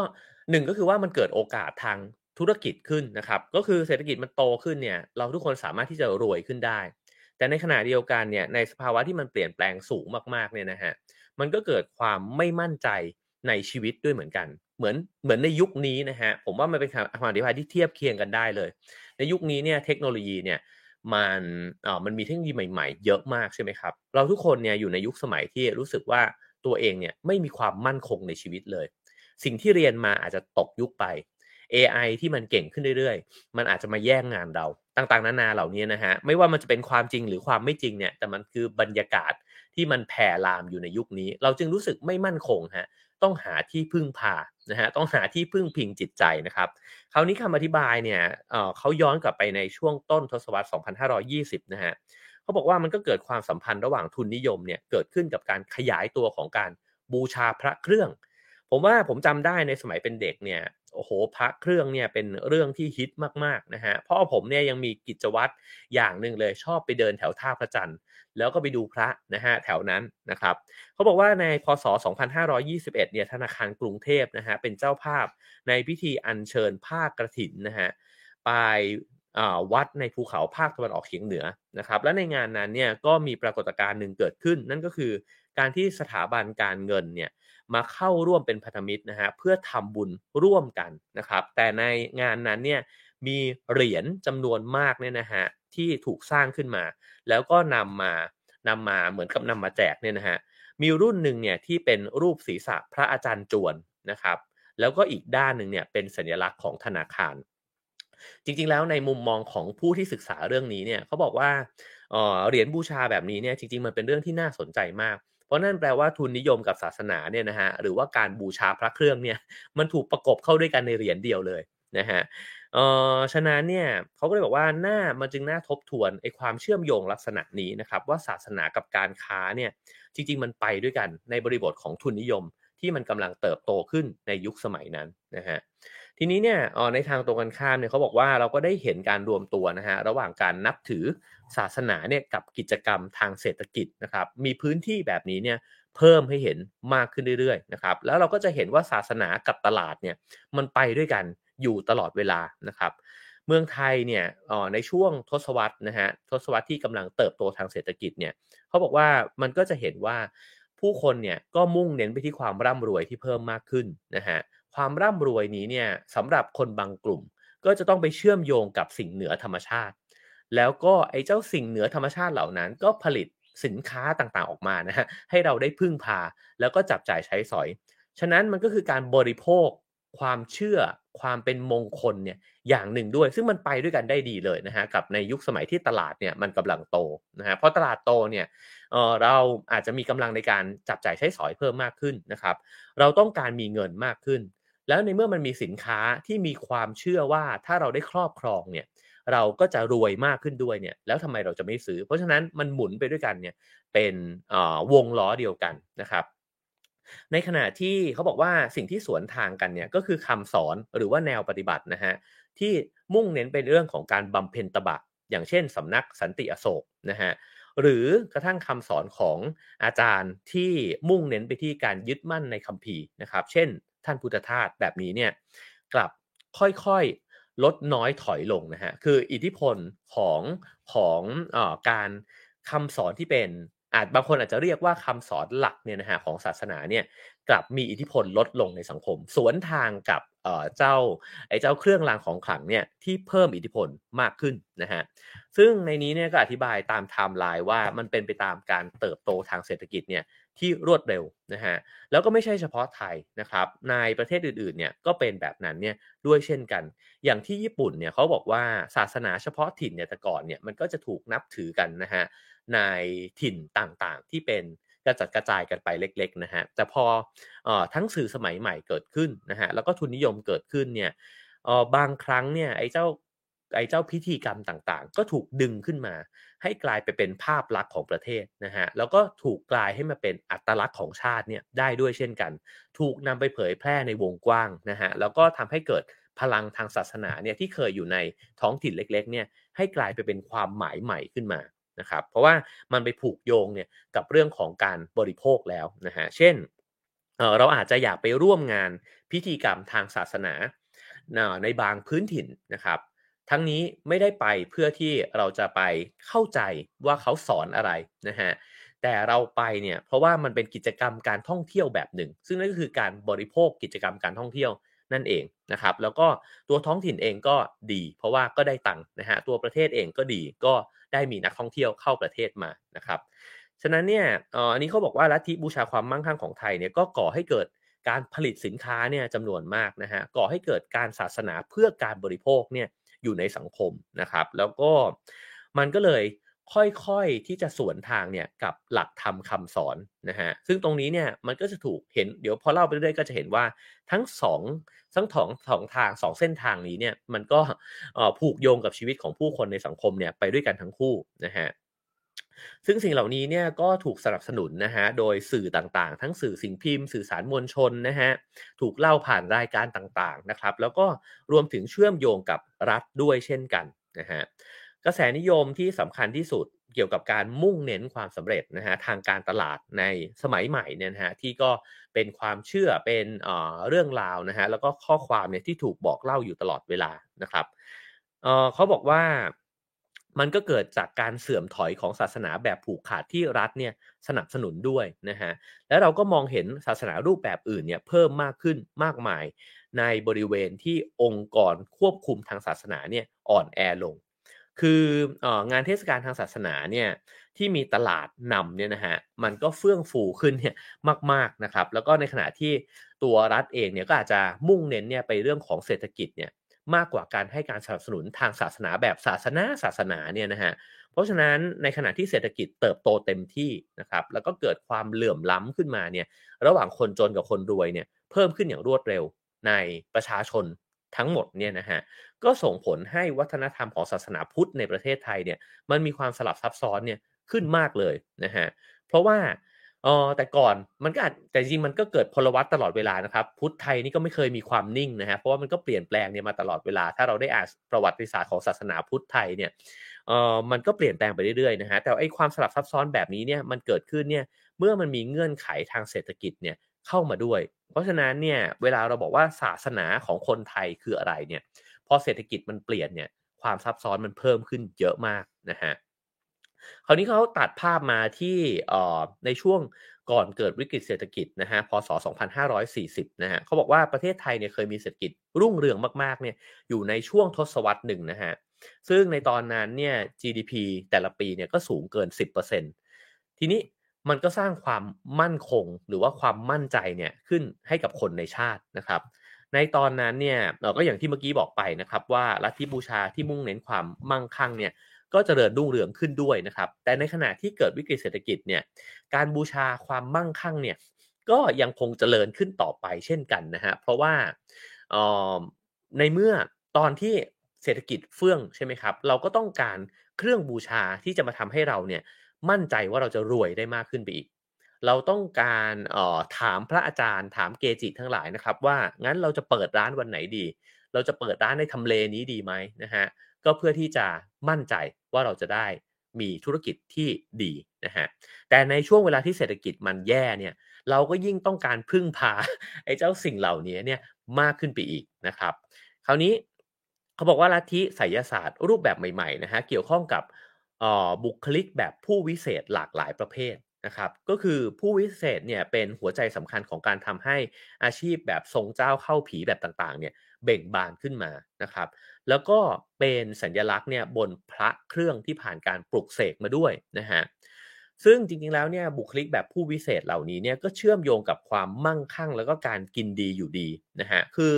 หนึ่งก็คือว่ามันเกิดโอกาสทาง ธุรกิจขึ้นนะครับ ก็คือเศรษฐกิจมันโตขึ้นเนี่ยเราทุกคนสามารถที่จะรวยขึ้นได้ แต่ในขณะเดียวกันเนี่ยในสภาวะที่มันเปลี่ยนแปลงสูงมากๆเนี่ยนะฮะมันก็เกิดความไม่มั่นใจในชีวิตด้วยเหมือนกัน เหมือนเหมือนในยุคนี้นะฮะผมว่ามันเป็นคำอธิบายที่เทียบเคียงกันได้เลย ในยุคนี้เนี่ยเทคโนโลยีเนี่ยมันอ่ามันมีเทคโนโลยีใหม่ ๆ เยอะมากใช่ไหมครับ เราทุกคนเนี่ยอยู่ในยุคสมัยที่รู้สึกว่าตัวเองเนี่ยไม่มีความมั่นคงในชีวิตเลย สิ่งที่เรียนมาอาจจะตกยุคไป AI ที่มันเก่งขึ้นเรื่อยๆ มันอาจจะมาแย่งงานเราต่างๆ นานาเหล่านี้นะฮะไม่ว่ามันจะเป็นความจริงหรือความไม่จริงเนี่ยแต่มันคือบรรยากาศที่มันแผ่ลามอยู่ในยุคนี้ เราจึงรู้สึกไม่มั่นคงฮะต้องหาที่พึ่งพานะฮะต้องหาที่พึ่งพิงจิตใจนะครับคราวนี้คำอธิบายเนี่ยเเขาย้อนกลับไปในช่วงต้นทศวรรษ 2520 นะฮะเขาบอกว่ามันก็เกิดความสัมพันธ์ระหว่างทุนนิยมเนี่ยเกิดขึ้นกับการขยายตัวของการบูชาพระเครื่อง ผมว่าผมจำได้ในสมัยเป็นเด็กเนี่ย โอ้โหพระเครื่องเนี่ยเป็นเรื่องที่ฮิตมากๆนะฮะพ่อผมเนี่ยยังมีกิจวัตรอย่างหนึ่งเลยชอบไปเดินแถวท่าพระจันทร์ แล้วก็ไปดูพระนะฮะแถวนั้นนะครับเขาบอกว่าในพศ 2521 เนี่ยธนาคารกรุงเทพนะฮะเป็นเจ้าภาพในพิธีอัญเชิญผ้ากระถินนะฮะไปวัดในภูเขาภาคตะวันออกเฉียงเหนือนะครับและในงานนั้นเนี่ยก็มีปรากฏการณ์หนึ่งเกิดขึ้น นั่นก็คือการที่สถาบันการเงินเนี่ย มาเข้าร่วมเป็นพันธมิตรนะฮะเพื่อทำบุญร่วมกันนะครับ แต่ในงานนั้นเนี่ยมีเหรียญจำนวนมากเนี่ยนะฮะที่ถูกสร้างขึ้นมา แล้วก็นำมานำมาเหมือนกับนำมาแจกเนี่ยนะฮะมีรุ่นหนึ่งเนี่ยที่เป็นรูปศีรษะพระอาจารย์จวนนะครับ แล้วก็อีกด้านหนึ่งเนี่ยเป็นสัญลักษณ์ของธนาคาร จริงๆแล้วในมุมมองของผู้ที่ศึกษาเรื่องนี้เนี่ยเขาบอกว่าเหรียญบูชาแบบนี้เนี่ยจริงๆมันเป็นเรื่องที่น่าสนใจมาก เพราะนั่นแปลว่าทุนนิยมกับศาสนาเนี่ยนะฮะหรือว่าการบูชาพระเครื่องเนี่ยมันถูกประกบเข้าด้วยกันในเหรียญเดียวเลยนะฮะเอ่อฉะนั้นเนี่ยเขาก็เลยบอกว่าหน้ามันจึงน่าทบทวนไอ้ความเชื่อมโยงลักษณะนี้นะครับว่าศาสนากับการค้าเนี่ยจริง ๆ มันไปด้วยกันในบริบทของทุนนิยมที่มันกำลังเติบโตขึ้นในยุคสมัยนั้นนะฮะ ทีนี้เนี่ยในทางตรงกันข้ามเนี่ยเขาบอกว่าเราก็ได้เห็นการรวมตัวนะฮะระหว่างการนับถือศาสนาเนี่ยกับกิจกรรมทางเศรษฐกิจนะครับ มีพื้นที่แบบนี้เนี่ยเพิ่มให้เห็นมากขึ้นเรื่อยๆนะครับ แล้วเราก็จะเห็นว่าศาสนากับตลาดเนี่ยมันไปด้วยกันอยู่ตลอดเวลานะครับ เมืองไทยเนี่ยในช่วงทศวรรษนะฮะทศวรรษที่กำลังเติบโตทางเศรษฐกิจเนี่ยเขาบอกว่ามันก็จะเห็นว่าผู้คนเนี่ยก็มุ่งเน้นไปที่ความร่ำรวยที่เพิ่มมากขึ้นนะฮะ ความร่ำรวยนี้เนี่ยสำหรับคนบางกลุ่ม ก็จะต้องไปเชื่อมโยงกับสิ่งเหนือธรรมชาติ แล้วก็ไอ้เจ้าสิ่งเหนือธรรมชาติเหล่านั้น ก็ผลิตสินค้าต่างๆออกมานะฮะให้เราได้พึ่งพา แล้วก็จับจ่ายใช้สอย ฉะนั้นมันก็คือการบริโภค ความเชื่อ ความเป็นมงคลเนี่ยอย่างหนึ่งด้วย ซึ่งมันไปด้วยกันได้ดีเลยนะฮะกับในยุคสมัยที่ตลาดเนี่ยมันกำลังโตนะฮะเพราะตลาดโตเนี่ยเออเราอาจจะมีกำลังในการจับจ่ายใช้สอยเพิ่มมากขึ้นนะครับ เราต้องการมีเงินมากขึ้น แล้วในเมื่อมันมีสินค้าที่มีความเชื่อว่าถ้าเราได้ครอบครองเนี่ยเราก็จะรวยมากขึ้นด้วยเนี่ยแล้วทำไมเราจะไม่ซื้อ เพราะฉะนั้นมันหมุนไปด้วยกันเนี่ยเป็นวงล้อเดียวกันนะครับ ในขณะที่เขาบอกว่าสิ่งที่สวนทางกันเนี่ยก็คือคำสอนหรือว่าแนวปฏิบัตินะฮะที่มุ่งเน้นเป็นเรื่องของการบำเพ็ญตบะ อย่างเช่นสำนักสันติอโศกนะฮะหรือกระทั่งคำสอนของอาจารย์ที่มุ่งเน้นไปที่การยึดมั่นในคัมภีร์นะครับ เช่น ท่านพุทธทาสแบบนี้เนี่ยกลับค่อยๆลดน้อยถอยลงนะฮะคืออิทธิพลของของอการคำสอนที่เป็นอาจบางคนอาจจะเรียกว่าคำสอนหลักเนี่ยนะฮะของศาสนาเนี่ยกลับมีอิทธิพลลดลงในสังคม สวนทางกับเจ้าไอ้เจ้าเครื่องรางของขลังเนี่ยที่เพิ่มอิทธิพลมากขึ้นนะฮะซึ่งในนี้เนี่ยก็อธิบายตามไทม์ไลน์ว่ามันเป็นไปตามการเติบโตทางเศรษฐกิจเนี่ย ที่รวดเร็วนะฮะแล้วก็ไม่ใช่เฉพาะไทยนะครับในประเทศอื่นๆเนี่ยก็เป็นแบบนั้นเนี่ยด้วยเช่นกัน อย่างที่ญี่ปุ่นเนี่ยเขาบอกว่าศาสนาเฉพาะถิ่นเนี่ยแต่ก่อนเนี่ยมันก็จะถูกนับถือกันนะฮะในถิ่นต่างๆที่เป็นกระจัดกระจายกันไปเล็กๆนะฮะแต่พออทั้งสื่อสมัยใหม่เกิดขึ้นนะฮะแล้วก็ทุนนิยมเกิดขึ้นเนี่ยบางครั้งเนี่ยไอ้เจ้า ไอ้เจ้าพิธีกรรมต่างๆ ก็ถูกดึงขึ้นมา ให้กลายไปเป็นภาพลักษณ์ของประเทศนะฮะแล้วก็ถูกกลายให้มาเป็นอัตลักษณ์ของชาติเนี่ยได้ด้วยเช่นกัน ถูกนำไปเผยแพร่ในวงกว้างนะฮะแล้วก็ทำให้เกิดพลังทางศาสนาเนี่ยที่เคยอยู่ในท้องถิ่นเล็กๆเนี่ยให้กลายไปเป็นความหมายใหม่ขึ้นมานะครับเพราะว่ามันไปผูกโยงเนี่ยกับเรื่องของการบริโภคแล้วนะฮะเช่นเราอาจจะอยากไปร่วมงานพิธีกรรมทางศาสนาในบางพื้นถิ่นนะครับ ทั้งนี้ไม่ได้ไปเพื่อที่เราจะไปเข้าใจว่าเขาสอนอะไรนะฮะแต่เราไปเนี่ยเพราะว่ามันเป็นกิจกรรมการท่องเที่ยวแบบหนึ่ง ซึ่งนั่นก็คือการบริโภคกิจกรรมการท่องเที่ยวนั่นเองนะครับ แล้วก็ตัวท้องถิ่นเองก็ดี เพราะว่าก็ได้ตังค์นะฮะตัวประเทศเองก็ดีก็ได้มีนักท่องเที่ยวเข้าประเทศมานะครับฉะนั้นเนี่ยอันนี้เขาบอกว่าลัทธิบูชาความมั่งคั่งของไทยเนี่ยก็ก่อให้เกิดการผลิตสินค้าเนี่ยจำนวนมากนะฮะก่อให้เกิดการศาสนาเพื่อการบริโภคเนี่ย อยู่ในสังคมนะครับ แล้วก็มันก็เลยค่อยๆที่จะสวนทางเนี่ยกับหลักธรรมคาสอนนะฮะซึ่งตรงนี้เนี่ยมันก็จะถูกเห็นเดี๋ยวพอเล่าไปเรื่อยก็จะเห็นว่าทั้งสองทั้งสองสองทางสองเส้นทางนี้เนี่ยมันก็ผูกโยงกับชีวิตของผู้คนในสังคมเนี่ยไปด้วยกันทั้งคู่นะฮะ ซึ่งสิ่งเหล่านี้เนี่ยก็ถูกสนับสนุนนะฮะโดยสื่อต่างๆ ทั้งสื่อสิ่งพิมพ์ สื่อสารมวลชนนะฮะถูกเล่าผ่านรายการต่างๆนะครับ แล้วก็รวมถึงเชื่อมโยงกับรัฐด้วยเช่นกันนะฮะกระแสนิยมที่สำคัญที่สุดเกี่ยวกับการมุ่งเน้นความสำเร็จนะฮะทางการตลาดในสมัยใหม่เนี่ยนะฮะที่ก็เป็นความเชื่อเป็นเรื่องราวนะฮะแล้วก็ข้อความเนี่ยที่ถูกบอกเล่าอยู่ตลอดเวลานะครับเเขาบอกว่า มันก็เกิดจากการเสื่อมถอยของศาสนาแบบผูกขาดที่รัฐเนี่ยสนับสนุนด้วยนะฮะแล้วเราก็มองเห็นศาสนารูปแบบอื่นเนี่ยเพิ่มมากขึ้นมากมาย ในบริเวณที่องค์กรควบคุมทางศาสนาเนี่ยอ่อนแอลง คือองานเทศกาลทางศาสนาเนี่ยที่มีตลาดนำเนี่ยนะฮะมันก็เฟื่องฟูขึ้นเนี่ยมากๆนะครับแล้วก็ในขณะที่ตัวรัฐเองเนี่ยก็อาจจะมุ่งเน้นเนี่ยไปเรื่องของเศรษฐกิจเนี่ย มากกว่าการให้การสนับสนุนทางศาสนาแบบศาสนาศาสนาเนี่ยนะฮะเพราะฉะนั้นในขณะที่เศรษฐกิจเติบโตเต็มที่นะครับแล้วก็เกิดความเหลื่อมล้ำขึ้นมาเนี่ยระหว่างคนจนกับคนรวยเนี่ยเพิ่มขึ้นอย่างรวดเร็วในประชาชนทั้งหมดเนี่ยนะฮะก็ส่งผลให้วัฒนธรรมของศาสนาพุทธในประเทศไทยเนี่ยมันมีความสลับซับซ้อนเนี่ยขึ้นมากเลยนะฮะเพราะว่า เออแต่ก่อนมันก็อาจแต่จริงมันก็เกิดพลวัตตลอดเวลานะครับ พุทธไทยนี่ก็ไม่เคยมีความนิ่งนะฮะเพราะว่ามันก็เปลี่ยนแปลงเนี่ยมาตลอดเวลา ถ้าเราได้อ่านประวัติศาสตร์ของศาสนาพุทธไทยเนี่ยเออมันก็เปลี่ยนแปลงไปเรื่อยๆนะฮะแต่ไอ้ความสลับซับซ้อนแบบนี้เนี่ยมันเกิดขึ้นเนี่ยเมื่อมันมีเงื่อนไขทางเศรษฐกิจเนี่ยเข้ามาด้วย เพราะฉะนั้นเนี่ยเวลาเราบอกว่าศาสนาของคนไทยคืออะไรเนี่ยพอเศรษฐกิจมันเปลี่ยนเนี่ยความซับซ้อนมันเพิ่มขึ้นเยอะมากนะฮะ คราวนี้เขาตัดภาพมาที่ในช่วงก่อนเกิดวิกฤตเศรษฐกิจนะฮะ พศ 2540 นะฮะเขาบอกว่าประเทศไทยเนี่ยเคยมีเศรษฐกิจรุ่งเรืองมากๆ เนี่ยอยู่ในช่วงทศวรรษหนึ่งนะฮะ ซึ่งในตอนนั้นเนี่ย GDP แต่ละปีเนี่ยก็สูงเกิน 10%ทีนี้มันก็สร้างความมั่นคงหรือว่าความมั่นใจเนี่ยขึ้นให้กับคนในชาตินะครับ ในตอนนั้นเนี่ยเราก็อย่างที่เมื่อกี้บอกไปนะครับว่าลัทธิบูชาที่มุ่งเน้นความมั่งคั่งเนี่ย ก็จเจริญรุ่งเรืองขึ้นด้วยนะครับ แต่ในขณะที่เกิดวิกฤตเศรษฐกิจเนี่ย การบูชาความมั่งคั่งเนี่ย ก็ยังคงเจริญขึ้นต่อไปเช่นกันนะฮะ เพราะว่าในเมื่อตอนที่เศรษฐกิจเฟื่องใช่ไหมครับ เราก็ต้องการเครื่องบูชาที่จะมาทำให้เราเนี่ยมั่นใจว่าเราจะรวยได้มากขึ้นไปอีก เราต้องการออถามพระอาจารย์ถามเกจิทั้งหลายนะครับ ว่างั้นเราจะเปิดร้านวันไหนดี เราจะเปิดร้านในทำเลนี้ดีไหมนะฮะ ก็เพื่อที่จะมั่นใจว่าเราจะได้มีธุรกิจที่ดีนะฮะแต่ในช่วงเวลาที่เศรษฐกิจมันแย่เนี่ยเราก็ยิ่งต้องการพึ่งพาไอ้เจ้าสิ่งเหล่านี้เนี่ยมากขึ้นไปอีกนะครับ คราวนี้เขาบอกว่าลัทธิไสยศาสตร์รูปแบบใหม่ๆนะฮะเกี่ยวข้องกับบุคลิกแบบผู้วิเศษหลากหลายประเภทนะครับก็คือผู้วิเศษเนี่ยเป็นหัวใจสำคัญของการทำให้อาชีพแบบทรงเจ้าเข้าผีแบบต่างๆเนี่ยเบ่งบานขึ้นมานะครับ แล้วก็เป็นสัญลักษณ์เนี่ยบนพระเครื่องที่ผ่านการปลุกเสกมาด้วยนะฮะซึ่งจริงๆแล้วเนี่ยบุคลิกแบบผู้วิเศษเหล่านี้เนี่ยก็เชื่อมโยงกับความมั่งคั่ง แล้วก็การกินดีอยู่ดีนะฮะคือ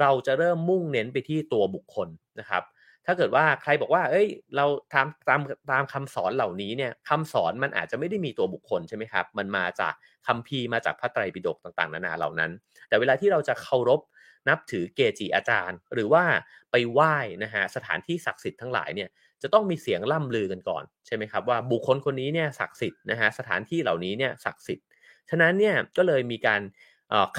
เราจะเริ่มมุ่งเน้นไปที่ตัวบุคคลนะครับ ถ้าเกิดว่าใครบอกว่า เอ้ย เราทำตามตามคำสอนเหล่านี้เนี่ยคำสอนมันอาจจะไม่ได้มีตัวบุคคลใช่ไหมครับ มันมาจากคัมภีมาจากพระไตรปิฎกต่างๆ นานาเหล่านั้น แต่เวลาที่เราจะเคารพ นับถือเกจิอาจารย์ หรือว่าไปไหว้นะฮะสถานที่ศักดิ์สิทธิ์ทั้งหลายเนี่ยจะต้องมีเสียงล่ำลือกันก่อนใช่ไหมครับว่าบุคคลคนนี้เนี่ยศักดิ์สิทธิ์นะฮะสถานที่เหล่านี้เนี่ยศักดิ์สิทธิ์ฉะนั้นเนี่ยก็เลยมีการ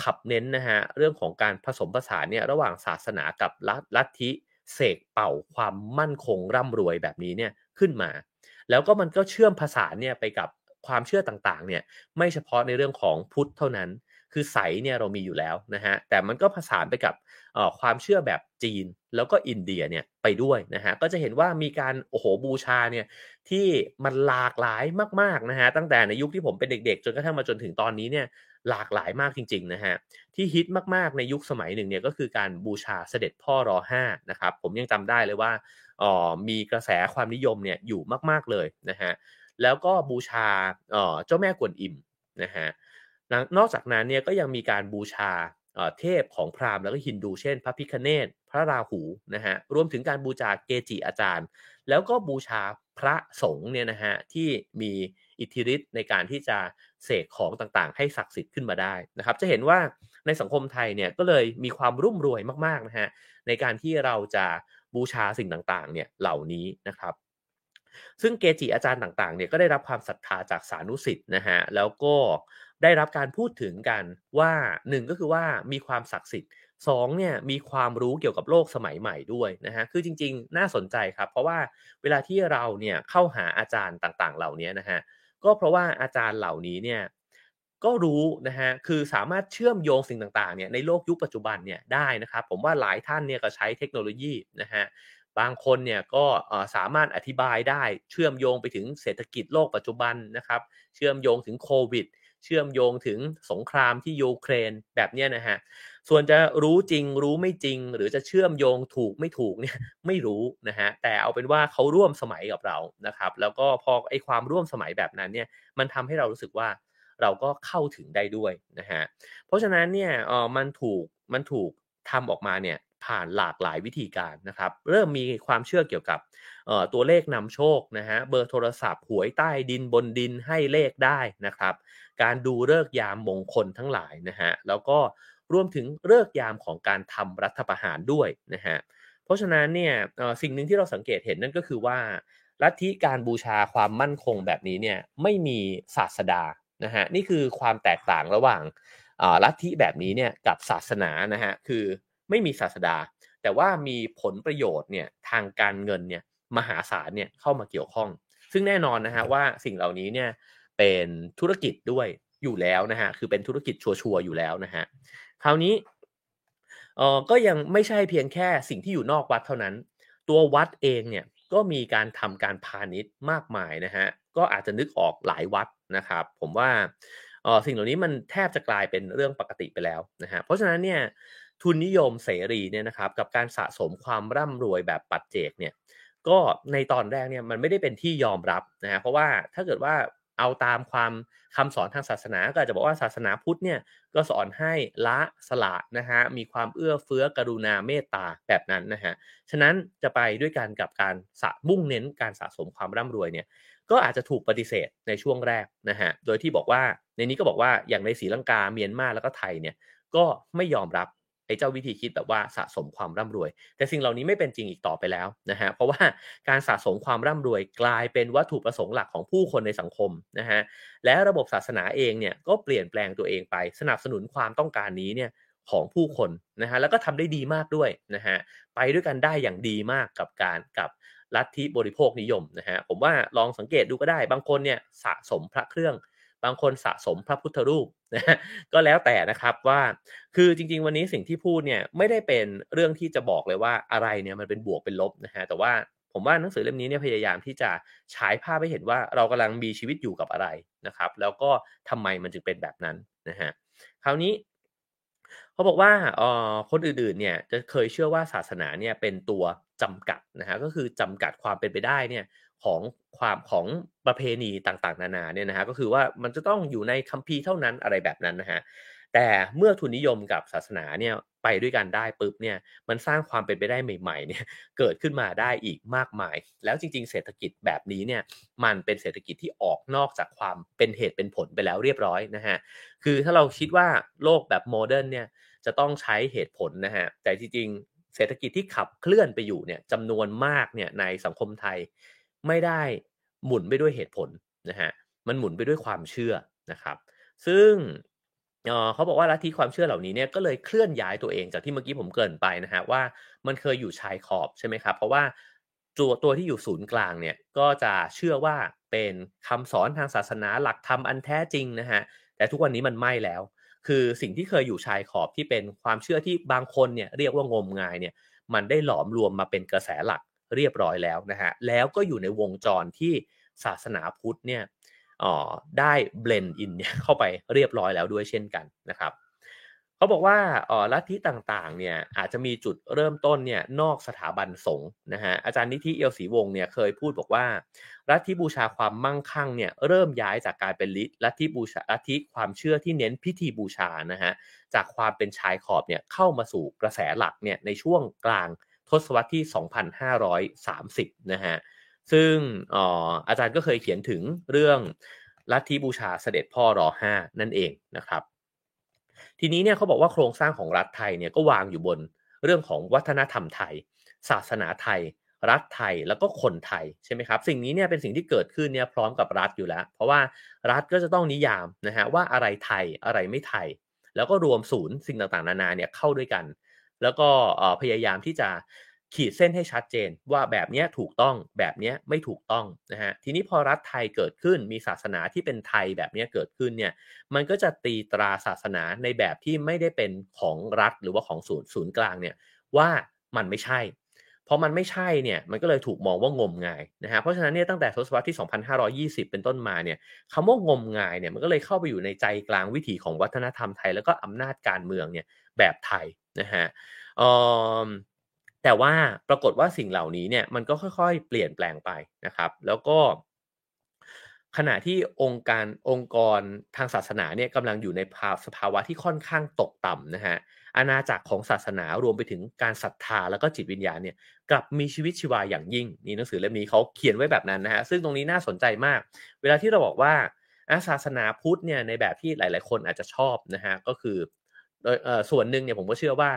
ขับเน้นนะฮะเรื่องของการผสมผสานเนี่ยระหว่างศาสนากับลัทธิเสกเป่าความมั่นคงร่ำรวยแบบนี้เนี่ยขึ้นมา แล้วก็มันก็เชื่อมภาษาเนี่ยไปกับความเชื่อต่างๆเนี่ยไม่เฉพาะในเรื่องของพุทธเท่านั้น คือใสเนี่ยเรามีอยู่แล้วนะฮะแต่มันก็ผสานไปกับความเชื่อแบบจีนแล้วก็อินเดียเนี่ยไปด้วยนะฮะก็จะเห็นว่ามีการโอ้โหบูชาเนี่ยที่มันหลากหลายมากๆนะฮะตั้งแต่ในยุคที่ผมเป็นเด็กๆ จนกระทั่งมาจนถึงตอนนี้เนี่ยหลากหลายมากจริงๆนะฮะที่ฮิตมากๆในยุคสมัยหนึ่งเนี่ยก็คือการบูชาเสด็จพ่อรอห้านะครับผมยังจำได้เลยว่าอ๋อมีกระแสความนิยมเนี่ยอยู่มากๆเลยนะฮะแล้วก็บูชาอ๋อเจ้าแม่กวนอิมนะฮะ นอกจากนั้นเนี่ยก็ยังมีการบูชาเทพของพราหมณ์แล้วก็ฮินดูเช่น พระพิคเนตพระราหูนะฮะรวมถึงการบูชาเกจิอาจารย์ แล้วก็บูชาพระสงฆ์เนี่ยนะฮะที่มีอิทธิฤทธิ์ในการที่จะเสกของต่างๆ ให้ศักดิ์สิทธิ์ขึ้นมาได้นะครับ จะเห็นว่าในสังคมไทยเนี่ยก็เลยมีความรุ่มรวยมากๆนะฮะในการที่เราจะบูชาสิ่งต่างๆเนี่ยเหล่านี้นะครับ ซึ่งเกจิอาจารย์ต่างๆเนี่ยก็ได้รับความศรัทธาจากสานุสิทธิ์นะฮะแล้วก็ ได้รับการพูดถึงกันว่า1ก็คือว่ามีความศักดิ์สิทธิ์2เนี่ยมีความรู้เกี่ยวกับโลกสมัยใหม่ด้วยนะฮะคือจริง ๆ น่าสนใจครับ เพราะว่าเวลาที่เราเนี่ยเข้าหาอาจารย์ต่างๆ เหล่านี้นะฮะก็เพราะว่าอาจารย์เหล่านี้เนี่ยก็รู้นะฮะคือสามารถเชื่อมโยงสิ่งต่างๆเนี่ยในโลกยุคปัจจุบันเนี่ยได้นะครับ ผมว่าหลายท่านเนี่ยก็ใช้เทคโนโลยีนะฮะบางคนเนี่ยก็สามารถอธิบายได้เชื่อมโยงไปถึงเศรษฐกิจโลกปัจจุบันนะครับ เชื่อมโยงถึงโควิด เชื่อมโยงถึงสงครามที่ยูเครนแบบนี้นะฮะส่วนจะรู้จริงรู้ไม่จริง หรือจะเชื่อมโยงถูกไม่ถูกเนี่ยไม่รู้นะฮะแต่เอาเป็นว่าเขาร่วมสมัยกับเรานะครับแล้วก็พอไอความร่วมสมัยแบบนั้นเนี่ยมันทำให้เรารู้สึกว่าเราก็เข้าถึงได้ด้วยนะฮะเพราะฉะนั้นเนี่ยเออมันถูกมันถูกทำออกมาเนี่ย ผ่านหลากหลายวิธีการนะครับ เริ่มมีความเชื่อเกี่ยวกับตัวเลขนำโชคนะฮะเบอร์โทรศัพท์หวยใต้ดินบนดินให้เลขได้นะครับ การดูเลิกยามมงคลทั้งหลายนะฮะแล้วก็รวมถึงเลิกยามของการทำรัฐประหารด้วยนะฮะเพราะฉะนั้นเนี่ยสิ่งหนึ่งที่เราสังเกตเห็นนั่นก็คือว่าลัทธิการบูชาความมั่นคงแบบนี้เนี่ยไม่มีศาสดานะฮะนี่คือความแตกต่างระหว่างลัทธิแบบนี้เนี่ยกับศาสนานะฮะคือ ไม่มีศาสดา แต่ว่ามีผลประโยชน์เนี่ยทางการเงินเนี่ยมหาศาลเนี่ยเข้ามาเกี่ยวข้อง ซึ่งแน่นอนนะฮะว่าสิ่งเหล่านี้เนี่ยเป็นธุรกิจด้วยอยู่แล้วนะฮะคือเป็นธุรกิจชัวร์อยู่แล้วนะฮะคราวนี้เออก็ยังไม่ใช่เพียงแค่สิ่งที่อยู่นอกวัดเท่านั้น ตัววัดเองเนี่ยก็มีการทำการพาณิชย์มากมายนะฮะก็อาจจะนึกออกหลายวัดนะครับ ผมว่าเออสิ่งเหล่านี้มันแทบจะกลายเป็นเรื่องปกติไปแล้วนะฮะเพราะฉะนั้นเนี่ย ทุนนิยมเสรีเนี่ยนะครับกับการสะสมความร่ำรวยแบบปัจเจกเนี่ยก็ในตอนแรกเนี่ยมันไม่ได้เป็นที่ยอมรับนะฮะเพราะว่าถ้าเกิดว่าเอาตามความคำสอนทางศาสนาก็จจะบอกว่าศาสนาพุทธเนี่ยก็สอนให้ละสละนะฮะมีความเอื้อเฟื้อกรุณาเมตตาแบบนั้นนะฮะฉะนั้นจะไปด้วยกันกับการสะมุ่งเน้นการสะสมความร่ำรวยเนี่ยก็อาจจะถูกปฏิเสธในช่วงแรกนะฮะโดยที่บอกว่าในนี้ก็บอกว่าอย่างในศรีลังกาเมียนมาแล้วก็ไทยเนี่ยก็ไม่ยอมรับ ไอ้เจ้าวิธีคิดแบบว่าสะสมความร่ำรวย แต่สิ่งเหล่านี้ไม่เป็นจริงอีกต่อไปแล้วนะฮะเพราะว่าการสะสมความร่ำรวยกลายเป็นวัตถุประสงค์หลักของผู้คนในสังคมนะฮะและระบบศาสนาเองเนี่ยก็เปลี่ยนแปลงตัวเองไป สนับสนุนความต้องการนี้เนี่ยของผู้คนนะฮะแล้วก็ทำได้ดีมากด้วยนะฮะไปด้วยกันได้อย่างดีมากกับการกับลัทธิบริโภคนิยมนะฮะผมว่าลองสังเกตดูก็ได้บางคนเนี่ยสะสมพระเครื่อง บางคนสะสมพระพุทธรูปนะก็แล้วแต่นะครับว่าคือจริง ๆ วันนี้สิ่งที่พูดเนี่ยไม่ได้เป็นเรื่องที่จะบอกเลยว่าอะไรเนี่ยมันเป็นบวกเป็นลบนะฮะแต่ว่าผมว่าหนังสือเล่มนี้เนี่ยพยายามที่จะฉายภาพให้เห็นว่าเรากำลังมีชีวิตอยู่กับอะไรนะครับ แล้วก็ทำไมมันจึงเป็นแบบนั้นนะฮะคราวนี้เขาบอกว่าอ่อคนอื่นๆเนี่ยจะเคยเชื่อว่าศาสนาเนี่ยเป็นตัวจำกัดนะฮะก็คือจำกัดความเป็นไปได้เนี่ย ของความของประเพณีต่างๆ นานาเนี่ยนะฮะก็คือว่ามันจะต้องอยู่ในคัมภีร์เท่านั้นอะไรแบบนั้นนะฮะแต่เมื่อทุนนิยมกับศาสนาเนี่ยไปด้วยกันได้ปุ๊บเนี่ยมันสร้างความเป็นไปได้ใหม่ๆเนี่ยเกิดขึ้นมาได้อีกมากมาย แล้วจริง ๆ เศรษฐกิจแบบนี้เนี่ยมันเป็นเศรษฐกิจที่ออกนอกจากความเป็นเหตุเป็นผลไปแล้วเรียบร้อยนะฮะคือถ้าเราคิดว่าโลกแบบโมเดิร์นเนี่ยจะต้องใช้เหตุผลนะฮะแต่จริงๆเศรษฐกิจที่ขับเคลื่อนไปอยู่เนี่ยจำนวนมากเนี่ยในสังคมไทย ไม่ได้หมุนไปด้วยเหตุผลนะฮะมันหมุนไปด้วยความเชื่อนะครับ ซึ่งเขาบอกว่าลัทธิความเชื่อเหล่านี้เนี่ยก็เลยเคลื่อนย้ายตัวเองจากที่เมื่อกี้ผมเกินไปนะฮะว่ามันเคยอยู่ชายขอบใช่ไหมครับ เพราะว่าตัวตัวที่อยู่ศูนย์กลางเนี่ยก็จะเชื่อว่าเป็นคำสอนทางศาสนาหลักธรรมอันแท้จริงนะฮะแต่ทุกวันนี้มันไม่แล้ว คือสิ่งที่เคยอยู่ชายขอบที่เป็นความเชื่อที่บางคนเนี่ยเรียกว่างมงายเนี่ยมันได้หลอมรวมมาเป็นกระแสหลัก เรียบร้อยแล้วนะฮะแล้วก็อยู่ในวงจรที่ศาสนาพุทธเนี่ยได้เบลนด์อินเนี่ยเข้าไปเรียบร้อยแล้วด้วยเช่นกันนะครับเขาบอกว่าลัทธิต่างๆเนี่ยอาจจะมีจุดเริ่มต้นเนี่ยนอกสถาบันสงฆ์นะฮะอาจารย์นิธิเอียวศรีวงศ์เนี่ยเคยพูดบอกว่าลัทธิบูชาความมั่งคั่งเนี่ยเริ่มย้ายจากการเป็นลัทธิบูชาลัทธิความเชื่อที่เน้นพิธีบูชานะฮะจากความเป็นชายขอบเนี่ยเข้ามาสู่กระแสหลักเนี่ยในช่วงกลาง ทศวรรษที่ 2530 นะฮะ ซึ่งอาจารย์ก็เคยเขียนถึงเรื่องลัทธิบูชาเสด็จพ่อรอห้านั่นเองนะครับ ทีนี้เนี่ยเขาบอกว่าโครงสร้างของรัฐไทยเนี่ยก็วางอยู่บนเรื่องของวัฒนธรรมไทย ศาสนาไทย รัฐไทยแล้วก็คนไทยใช่ไหมครับ สิ่งนี้เนี่ยเป็นสิ่งที่เกิดขึ้นเนี่ยพร้อมกับรัฐอยู่แล้ว เพราะว่ารัฐก็จะต้องนิยามนะฮะว่าอะไรไทยอะไรไม่ไทย แล้วก็รวมศูนย์สิ่งต่างๆ นานาเนี่ยเข้าด้วยกัน แล้วก็พยายามที่จะขีดเส้นให้ชัดเจนว่าแบบนี้ถูกต้องแบบนี้ไม่ถูกต้องนะฮะทีนี้พอรัฐไทยเกิดขึ้นมีศาสนาที่เป็นไทยแบบนี้เกิดขึ้นเนี่ยมันก็จะตีตราศาสนาในแบบที่ไม่ได้เป็นของรัฐหรือว่าของศูนย์ศูนย์กลางเนี่ยว่ามันไม่ใช่พอมันไม่ใช่เนี่ยมันก็เลยถูกมองว่างมงายนะฮะเพราะฉะนั้นเนี่ยตั้งแต่ทศวรรษที่ 2520 เป็นต้นมาเนี่ยคำว่างมงายเนี่ยมันก็เลยเข้าไปอยู่ในใจกลางวิถีของวัฒนธรรมไทย แล้วก็อำนาจการเมืองเนี่ยแบบไทย นะฮะแต่ว่าปรากฏว่าสิ่งเหล่านี้เนี่ยมันก็ค่อยๆ เปลี่ยนแปลงไปนะครับ แล้วก็ ขณะที่องค์การองค์กรทางศาสนาเนี่ยกำลังอยู่ในภาวสภาวะที่ค่อนข้างตกต่ำนะฮะอาณาจักรของศาสนารวมไปถึงการศรัทธาแล้วก็จิตวิญญาณเนี่ยกลับมีชีวิตชีวาอย่างยิ่งนี่หนังสือเล่มนี้เขาเขียนไว้แบบนั้นนะฮะซึ่งตรงนี้น่าสนใจมาก เวลาที่เราบอกว่าศาสนาพุทธเนี่ยในแบบที่หลาย ๆ คนอาจจะชอบนะฮะก็คือ โดยส่วนหนึ่งเนี่ยผมก็เชื่อว่า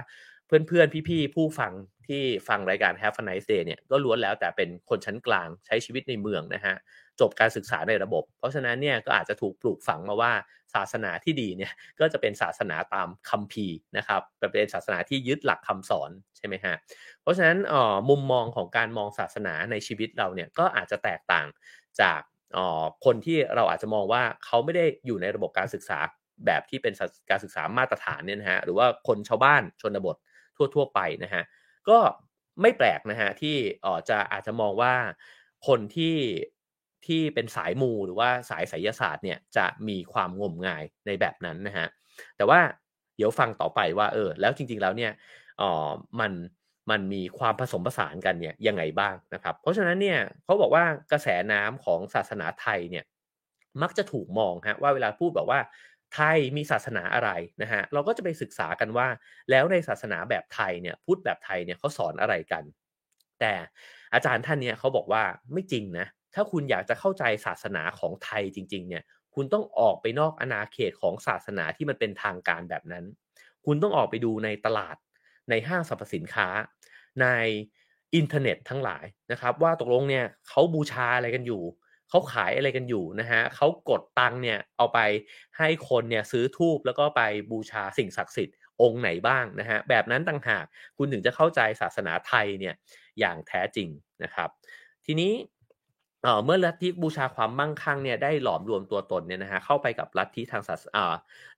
เพื่อนๆ พี่ๆ ผู้ฟังที่ฟังรายการ Have a Nice Day เนี่ยก็ล้วนแล้วแต่เป็นคนชั้นกลางใช้ชีวิตในเมืองนะฮะจบการศึกษาในระบบ เพราะฉะนั้นเนี่ยก็อาจจะถูกปลูกฝังมาว่าศาสนาที่ดีเนี่ยก็จะเป็นศาสนาตามคัมภีร์นะครับเป็นศาสนาที่ยึดหลักคำสอนใช่ไหมฮะเพราะฉะนั้นมุมมองของการมองศาสนาในชีวิตเราเนี่ยก็อาจจะแตกต่างจากคนที่เราอาจจะมองว่าเขาไม่ได้อยู่ในระบบการศึกษา แบบที่เป็นการศึกษามาตรฐานเนี่ยนะฮะหรือว่าคนชาวบ้านชนบททั่ว ๆ ไปนะฮะก็ไม่แปลกนะฮะที่อ๋อจะอาจจะมองว่าคนที่ที่เป็นสายมูหรือว่าสายไสยศาสตร์เนี่ยจะมีความงมงายในแบบนั้นนะฮะแต่ว่าเดี๋ยวฟังต่อไปว่าเออแล้วจริง ๆแล้วเนี่ยอ๋อมันมันมีความผสมผสานกันเนี่ยยังไงบ้างนะครับ เพราะฉะนั้นเนี่ยเขาบอกว่ากระแสน้ำของศาสนาไทยเนี่ยมักจะถูกมองฮะว่าเวลาพูดแบบว่า ไทยมีศาสนาอะไรนะฮะเราก็จะไปศึกษากันว่า แล้วในศาสนาแบบไทยเนี่ยพุทธแบบไทยเนี่ยเขาสอนอะไรกัน แต่อาจารย์ท่านเนี่ยเขาบอกว่าไม่จริงนะถ้าคุณอยากจะเข้าใจศาสนาของไทยจริง ๆ เนี่ยคุณต้องออกไปนอกอาณาเขตของศาสนาที่มันเป็นทางการแบบนั้น คุณต้องออกไปดูในตลาดในห้างสรรพสินค้า ในอินเทอร์เน็ตทั้งหลายนะครับ ว่าตกลงเนี่ยเขาบูชาอะไรกันอยู่ เขาขายอะไรกันอยู่นะฮะเขากดตังเนี่ยเอาไปให้คนเนี่ยซื้อทูบแล้วก็ไปบูชาสิ่งศักดิ์สิทธิ์องค์ไหนบ้างนะฮะแบบนั้นต่างหากคุณถึงจะเข้าใจศาสนาไทยเนี่ยอย่างแท้จริงนะครับ ทีนี้เมื่อลัทธิบูชาความมั่งคั่งเนี่ยได้หลอมรวมตัวตนเนี่ยนะฮะเข้าไปกับลัทธิทางศาสนา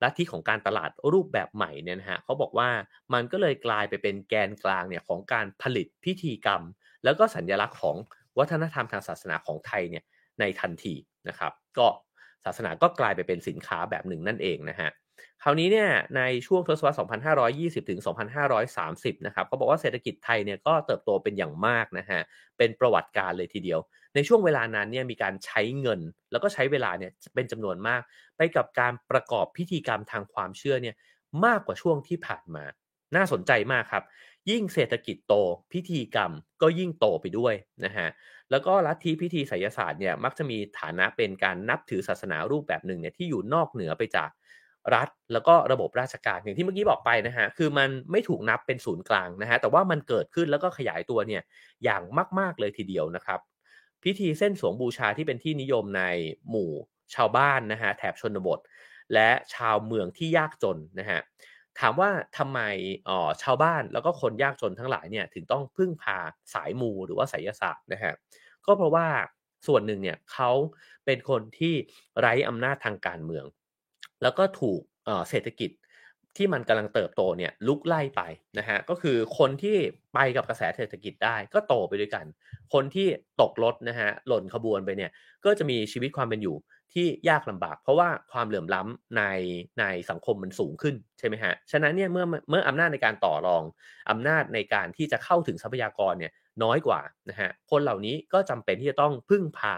ลัทธิของการตลาดรูปแบบใหม่เนี่ยนะฮะเขาบอกว่ามันก็เลยกลายไปเป็นแกนกลางเนี่ยของการผลิตพิธีกรรม แล้วก็สัญลักษณ์ของวัฒนธรรมทางศาสนาของไทยเนี่ย ในทันทีนะครับ ก็ศาสนาก็กลายไปเป็นสินค้าแบบหนึ่งนั่นเองนะฮะคราวนี้เนี่ยในช่วงทศวรรษ 2520 ถึง 2530 นะครับเขาบอกว่าเศรษฐกิจไทยเนี่ยก็เติบโตเป็นอย่างมากนะฮะ เป็นประวัติการเลยทีเดียว ในช่วงเวลานั้นเนี่ยมีการใช้เงิน แล้วก็ใช้เวลาเนี่ยเป็นจำนวนมาก ไปกับการประกอบพิธีกรรมทางความเชื่อเนี่ยมากกว่าช่วงที่ผ่านมา น่าสนใจมากครับ ยิ่งเศรษฐกิจโตพิธีกรรมก็ยิ่งโตไปด้วยนะฮะ แล้วก็ลัทธิพิธีไสยศาสตร์เนี่ยมักจะมีฐานะเป็นการนับถือศาสนารูปแบบหนึ่งเนี่ยที่อยู่นอกเหนือไปจากรัฐ แล้วก็ระบบราชการอย่างที่เมื่อกี้บอกไปนะฮะคือมันไม่ถูกนับเป็นศูนย์กลางนะฮะแต่ว่ามันเกิดขึ้นแล้วก็ขยายตัวเนี่ยอย่างมาก ๆเลยทีเดียวนะครับ พิธีเส้นสวงบูชาที่เป็นที่นิยมในหมู่ชาวบ้านนะฮะแถบชนบท และชาวเมืองที่ยากจนนะฮะ ถามว่าทำไมอ๋อชาวบ้านแล้วก็คนยากจนทั้งหลายเนี่ยถึงต้องพึ่งพาสายมูหรือว่าไสยศาสตร์นะฮะก็เพราะว่าส่วนหนึ่งเนี่ยเขาเป็นคนที่ไร้อำนาจทางการเมือง แล้วก็ถูกเศรษฐกิจที่มันกำลังเติบโตเนี่ยลุกไล่ไปนะฮะก็คือคนที่ไปกับกระแสเศรษฐกิจได้ก็โตไปด้วยกัน คนที่ตกรถนะฮะหล่นขบวนไปเนี่ยก็จะมีชีวิตความเป็นอยู่ ที่ยากลำบาก เพราะว่าความเหลื่อมล้ำในในสังคมมันสูงขึ้นใช่ไหมฮะฉะนั้นเนี่ยเมื่อเมื่ออำนาจในการต่อรองอำนาจในการที่จะเข้าถึงทรัพยากรเนี่ยน้อยกว่านะฮะคนเหล่านี้ก็จำเป็นที่จะต้องพึ่งพา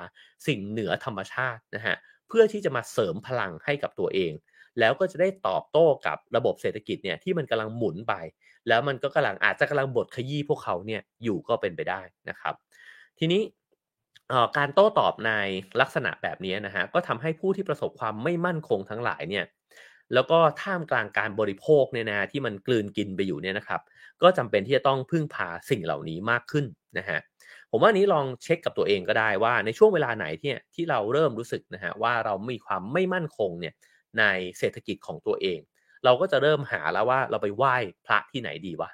สิ่งเหนือธรรมชาตินะฮะเพื่อที่จะมาเสริมพลังให้กับตัวเอง แล้วก็จะได้ตอบโต้กับระบบเศรษฐกิจเนี่ยที่มันกำลังหมุนไป แล้วมันก็กำลังอาจจะกำลังบดขยี้พวกเขาเนี่ยอยู่ก็เป็นไปได้นะครับ ทีนี้ การโต้ตอบในลักษณะแบบนี้นะฮะก็ทำให้ผู้ที่ประสบความไม่มั่นคงทั้งหลายเนี่ยแล้วก็ท่ามกลางการบริโภคเนี่ยนะที่มันกลืนกินไปอยู่เนี่ยนะครับ ก็จำเป็นที่จะต้องพึ่งพาสิ่งเหล่านี้มากขึ้นนะฮะผมว่านี้ลองเช็คกับตัวเองก็ได้ว่าในช่วงเวลาไหนที่ที่เราเริ่มรู้สึกนะฮะว่าเรามีความไม่มั่นคงเนี่ยในเศรษฐกิจของตัวเอง เราก็จะเริ่มหาแล้วว่าเราไปไหว้พระที่ไหนดีวะ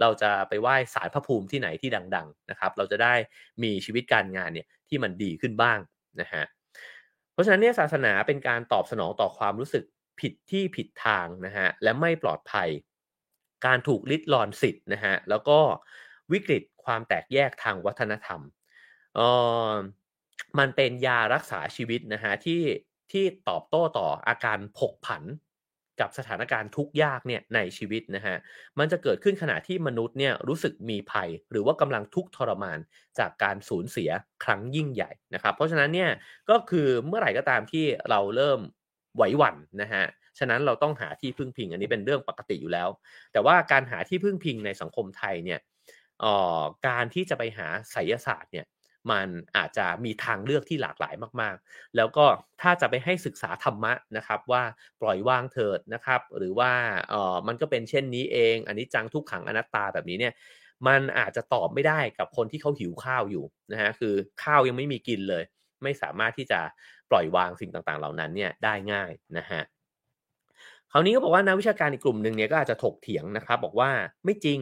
เราจะไปไหว้สารพระภูมิที่ไหนที่ดังๆนะครับ เราจะได้มีชีวิตการงานเนี่ยที่มันดีขึ้นบ้างนะฮะเพราะฉะนั้นเนี่ยศาสนาเป็นการตอบสนองต่อความรู้สึกผิดที่ผิดทางนะฮะและไม่ปลอดภัย การถูกลิดรอนสิทธิ์นะฮะแล้วก็วิกฤตความแตกแยกทางวัฒนธรรมเออมันเป็นยารักษาชีวิตนะฮะที่ที่ตอบโต้ต่ออาการผกผัน กับสถานการณ์ทุกยากเนี่ยในชีวิตนะฮะ มันจะเกิดขึ้นขณะที่มนุษย์เนี่ยรู้สึกมีภัย หรือว่ากำลังทุกข์ทรมานจากการสูญเสียครั้งยิ่งใหญ่นะครับ เพราะฉะนั้นเนี่ยก็คือเมื่อไหร่ก็ตามที่เราเริ่มไหวหวั่นนะฮะ ฉะนั้นเราต้องหาที่พึ่งพิง อันนี้เป็นเรื่องปกติอยู่แล้ว แต่ว่าการหาที่พึ่งพิงในสังคมไทยเนี่ยการที่จะไปหาไสยศาสตร์เนี่ย มันอาจจะมีทางเลือกที่หลากหลายมากๆ แล้วก็ถ้าจะไปให้ศึกษาธรรมะนะครับว่าปล่อยวางเถิดนะครับ หรือว่าเออมันก็เป็นเช่นนี้เอง อันนี้จังทุกขังอนัตตาแบบนี้เนี่ยมันอาจจะตอบไม่ได้กับคนที่เขาหิวข้าวอยู่นะฮะคือข้าวยังไม่มีกินเลย ไม่สามารถที่จะปล่อยวางสิ่งต่างๆ เหล่านั้นเนี่ยได้ง่ายนะฮะคราวนี้ก็บอกว่านักวิชาการอีกกลุ่มหนึ่งเนี่ยก็อาจจะถกเถียงนะครับ บอกว่าไม่จริง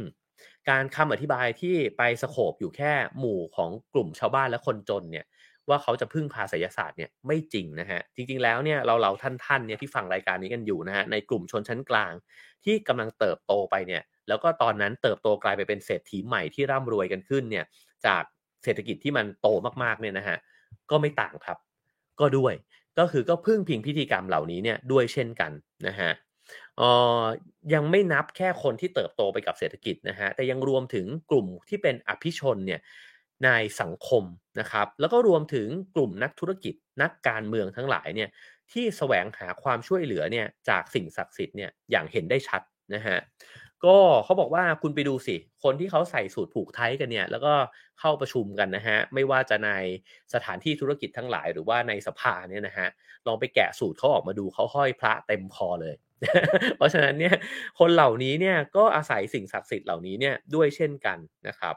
การคำอธิบายที่ไปสโคบอยู่แค่หมู่ของกลุ่มชาวบ้านและคนจนเนี่ยว่าเขาจะพึ่งพาไสยศาสตร์เนี่ยไม่จริงนะฮะจริง ๆแล้วเนี่ยเราเราท่านๆเนี่ยที่ฟังรายการนี้กันอยู่นะฮะในกลุ่มชนชั้นกลาง ที่กำลังเติบโตไปเนี่ยแล้วก็ตอนนั้นเติบโตกลายไปเป็นเศรษฐีใหม่ที่ร่ำรวยกันขึ้นเนี่ยจากเศรษฐกิจที่มันโตมากๆเนี่ยนะฮะก็ไม่ต่างครับ ก็ด้วยก็คือก็พึ่งพิงพิธีกรรมเหล่านี้เนี่ยด้วยเช่นกันนะฮะ ยังไม่นับแค่คนที่เติบโตไปกับเศรษฐกิจนะฮะแต่ยังรวมถึงกลุ่มที่เป็นอภิชนเนี่ยในสังคมนะครับ แล้วก็รวมถึงกลุ่มนักธุรกิจนักการเมืองทั้งหลายเนี่ยที่แสวงหาความช่วยเหลือเนี่ยจากสิ่งศักดิ์สิทธิ์เนี่ยอย่างเห็นได้ชัดนะฮะก็เขาบอกว่าคุณไปดูสิ คนที่เขาใส่สูตรผูกไทกันเนี่ย แล้วก็เข้าประชุมกันนะฮะ ไม่ว่าจะในสถานที่ธุรกิจทั้งหลาย หรือว่าในสภาเนี่ยนะฮะ ลองไปแกะสูตรเขาออกมาดูเขาห้อยพระเต็มคอเลย เพราะฉะนั้นเนี่ยคนเหล่านี้เนี่ยก็อาศัยสิ่งศักดิ์สิทธิ์เหล่านี้เนี่ยด้วยเช่นกันนะครับ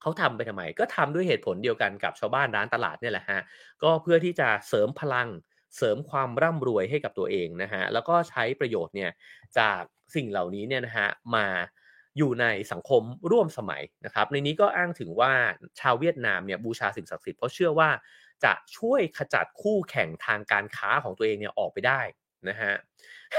เขาทำไปทำไม ก็ทำด้วยเหตุผลเดียวกันกับชาวบ้านร้านตลาดเนี่ยแหละฮะก็เพื่อที่จะเสริมพลังเสริมความร่ำรวยให้กับตัวเองนะฮะแล้วก็ใช้ประโยชน์เนี่ยจากสิ่งเหล่านี้เนี่ยนะฮะมาอยู่ในสังคมร่วมสมัยนะครับ ในนี้ก็อ้างถึงว่าชาวเวียดนามเนี่ยบูชาสิ่งศักดิ์สิทธิ์เพราะเชื่อว่าจะช่วยขจัดคู่แข่งทางการค้าของตัวเองเนี่ยออกไปได้ นะฮะ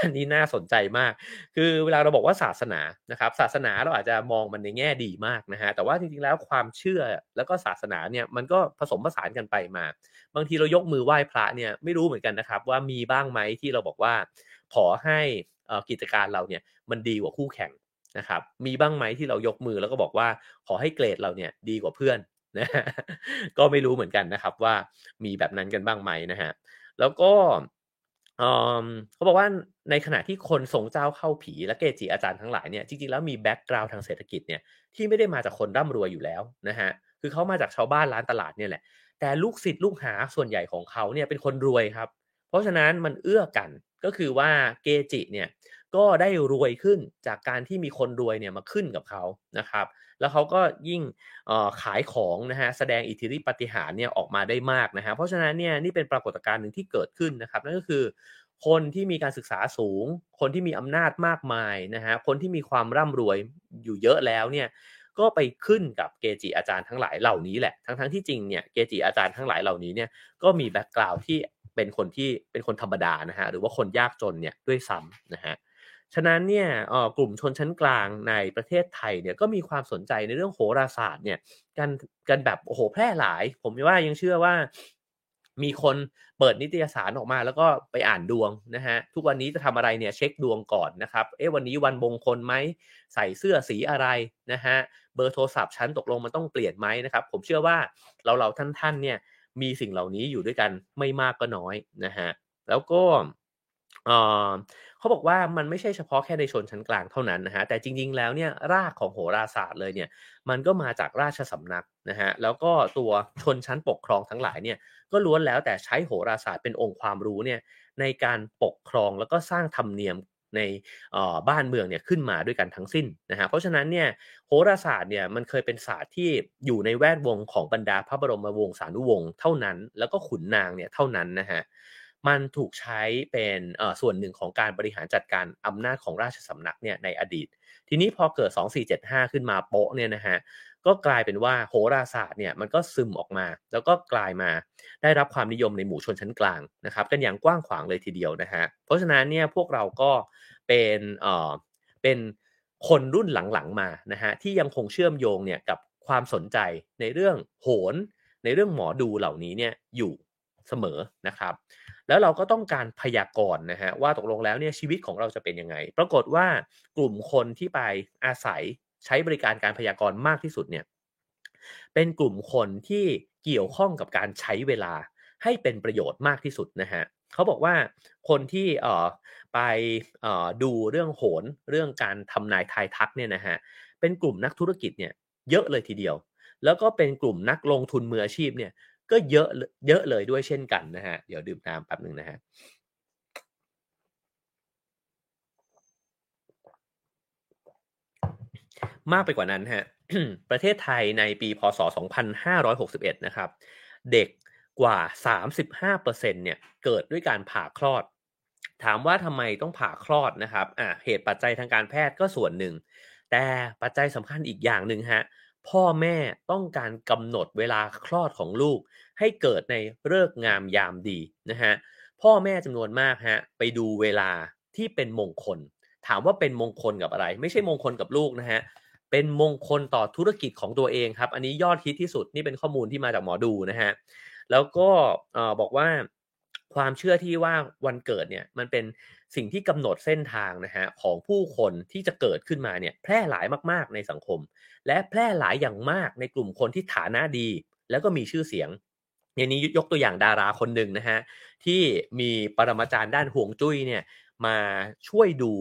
อันนี้น่าสนใจมาก คือเวลาเราบอกว่าศาสนานะครับ ศาสนาเราอาจจะมองมันในแง่ดีมากนะฮะ แต่ว่าจริงๆแล้วความเชื่อแล้วก็ศาสนาเนี่ยมันก็ผสมผสานกันไปมา บางทีเรายกมือไหว้พระเนี่ยไม่รู้เหมือนกันนะครับ ว่ามีบ้างไหมที่เราบอกว่าขอให้กิจการเราเนี่ยมันดีกว่าคู่แข่งนะครับ มีบ้างไหมที่เรายกมือแล้วก็บอกว่าขอให้เกรดเราเนี่ยดีกว่าเพื่อนนะก็ไม่รู้เหมือนกันนะครับว่ามีแบบนั้นกันบ้างไหมนะฮะแล้วก็ เขาบอกว่าในขณะที่คนทรงเจ้าเข้าผีและเกจิอาจารย์ทั้งหลายเนี่ยจริงๆแล้วมีแบ็กกราวด์ทางเศรษฐกิจเนี่ยที่ไม่ได้มาจากคนร่ำรวยอยู่แล้วนะฮะคือเขามาจากชาวบ้านร้านตลาดเนี่ยแหละ แต่ลูกศิษย์ลูกหาส่วนใหญ่ของเขาเนี่ยเป็นคนรวยครับ เพราะฉะนั้นมันเอื้อกันก็คือว่าเกจิเนี่ยก็ได้รวยขึ้นจากการที่มีคนรวยเนี่ยมาขึ้นกับเขานะครับ แล้วเขาก็ยิ่งขายของนะฮะแสดงอิทธิฤทธิปฏิหารเนี่ยออกมาได้มากนะฮะเพราะฉะนั้นเนี่ยนี่เป็นปรากฏการณ์หนึ่งที่เกิดขึ้นนะครับนั่นก็คือคนที่มีการศึกษาสูง คนที่มีอำนาจมากมายนะฮะ คนที่มีความร่ำรวยอยู่เยอะแล้วเนี่ย ก็ไปขึ้นกับเกจิอาจารย์ทั้งหลายเหล่านี้แหละ ทั้งๆทที่จริงเนี่ย เกจิอาจารย์ทั้งหลายเหล่านี้เนี่ย ก็มี background ที่เป็นคนที่เป็นคนธรรมดานะฮะ หรือว่าคนยากจนเนี่ยด้วยซ้ำนะฮะ ฉะนั้นเนี่ยกลุ่มชนชั้นกลางในประเทศไทยเนี่ยก็มีความสนใจในเรื่องโหราศาสตร์เนี่ยกันกันแบบโอ้โหแพร่หลาย ผมว่ายังเชื่อว่ามีคนเปิดนิตยสารออกมาแล้วก็ไปอ่านดวงนะฮะทุกวันนี้จะทำอะไรเนี่ยเช็คดวงก่อนนะครับเอ๊ะวันนี้วันมงคลไหมใส่เสื้อสีอะไรนะฮะเบอร์โทรศัพท์ฉันตกลงมันต้องเปลี่ยนไหมนะครับผมเชื่อว่าเราเราท่านๆเนี่ยมีสิ่งเหล่านี้อยู่ด้วยกันไม่มากก็น้อยนะฮะแล้วก็ เขาบอกว่ามันไม่ใช่เฉพาะแค่ในชนชั้นกลางเท่านั้นนะฮะแต่จริงๆแล้วเนี่ยรากของโหราศาสตร์เลยเนี่ยมันก็มาจากราชสำนักนะฮะแล้วก็ตัวชนชั้นปกครองทั้งหลายเนี่ยก็ล้วนแล้วแต่ใช้โหราศาสตร์เป็นองค์ความรู้เนี่ยในการปกครองแล้วก็สร้างธรรมเนียมในบ้านเมืองเนี่ยขึ้นมาด้วยกันทั้งสิ้นนะฮะเพราะฉะนั้นเนี่ยโหราศาสตร์เนี่ยมันเคยเป็นศาสตร์ที่อยู่ในแวดวงของบรรดาพระบรมวงศานุวงศ์เท่านั้น แล้วก็ขุนนางเนี่ยเท่านั้นนะฮะ มันถูกใช้เป็นส่วนหนึ่งของการบริหารจัดการอำนาจของราชสำนักเนี่ยในอดีต ทีนี้พอเกิด 2475 ขึ้นมาโป๊ะเนี่ยนะฮะก็กลายเป็นว่าโหราศาสตร์เนี่ยมันก็ซึมออกมา แล้วก็กลายมาได้รับความนิยมในหมู่ชนชั้นกลางนะครับกันอย่างกว้างขวางเลยทีเดียวนะฮะเพราะฉะนั้นเนี่ยพวกเราก็เป็นเอ่อเป็นคนรุ่นหลังๆมานะฮะที่ยังคงเชื่อมโยงเนี่ยกับความสนใจในเรื่องโหนในเรื่องหมอดูเหล่านี้เนี่ยอยู่ เสมอนะครับ แล้วเราก็ต้องการพยากรณ์นะฮะว่าตกลงแล้วเนี่ยชีวิตของเราจะเป็นยังไง ปรากฏว่ากลุ่มคนที่ไปอาศัยใช้บริการการพยากรณ์มากที่สุดเนี่ยเป็นกลุ่มคนที่เกี่ยวข้องกับการใช้เวลาให้เป็นประโยชน์มากที่สุดนะฮะเขาบอกว่าคนที่เอ่อไปเอ่อดูเรื่องโหนเรื่องการทำนายทายทักเนี่ยนะฮะเป็นกลุ่มนักธุรกิจเนี่ยเยอะเลยทีเดียว แล้วก็เป็นกลุ่มนักลงทุนมืออาชีพเนี่ย ก็เยอะเยอะเลยด้วยเช่นกันนะฮะ เดี๋ยวดื่มน้ำแป๊บหนึ่งนะฮะมากไปกว่านั้นฮะ ประเทศไทยในปีพศ 2561 นะครับ เด็กกว่า 35%เนี่ย เกิดด้วยการผ่าคลอด ถามว่าทำไมต้องผ่าคลอดนะครับ อ่าเหตุปัจจัยทางการแพทย์ก็ส่วนหนึ่ง แต่ปัจจัยสำคัญอีกอย่างหนึ่งฮะ พ่อแม่ต้องการกำหนดเวลาคลอดของลูก ให้เกิดในเลิกงามยามดีนะฮะพ่อแม่จำนวนมากฮะไปดูเวลาที่เป็นมงคล ถามว่าเป็นมงคลกับอะไร ไม่ใช่มงคลกับลูกนะฮะเป็นมงคลต่อธุรกิจของตัวเองครับ อันนี้ยอดฮิตที่สุดนี่เป็นข้อมูลที่มาจากหมอดูนะฮะแล้วก็บอกว่าความเชื่อที่ว่าวันเกิดเนี่ยมันเป็น สิ่งที่กำหนดเส้นทางนะฮะของผู้คนที่จะเกิดขึ้นมาเนี่ยแพร่หลายมากๆในสังคม และแพร่หลายอย่างมากในกลุ่มคนที่ฐานะดี แล้วก็มีชื่อเสียงอย่างนี้ยกตัวอย่างดาราคนหนึ่งนะฮะที่มีปรมาจารย์ด้านห่วงจุ้ยเนี่ยมาช่วยดู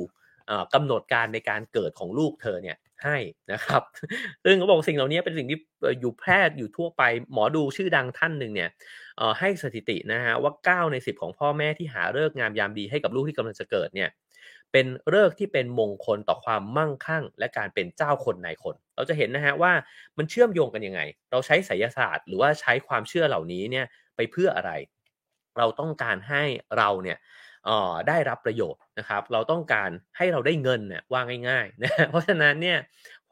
กำหนดการในการเกิดของลูกเธอเนี่ย ให้นะครับ ซึ่งเขาบอกสิ่งเหล่านี้เป็นสิ่งที่อยู่แพร่อยู่ทั่วไป หมอดูชื่อดังท่านหนึ่งเนี่ยให้สถิตินะฮะว่า 9 ใน 10 ของพ่อแม่ที่หาเลิกงามยามดีให้กับลูกที่กำลังจะเกิดเนี่ยเป็นเลิกที่เป็นมงคลต่อความมั่งคั่ง และการเป็นเจ้าคนนายคน เราจะเห็นนะฮะว่ามันเชื่อมโยงกันยังไง เราใช้ไสยศาสตร์ หรือว่าใช้ความเชื่อเหล่านี้เนี่ยไปเพื่ออะไร เราต้องการให้เราเนี่ย ได้รับประโยชน์นะครับ เราต้องการให้เราได้เงินเนี่ยว่าง่ายๆนะเพราะฉะนั้นเนี่ย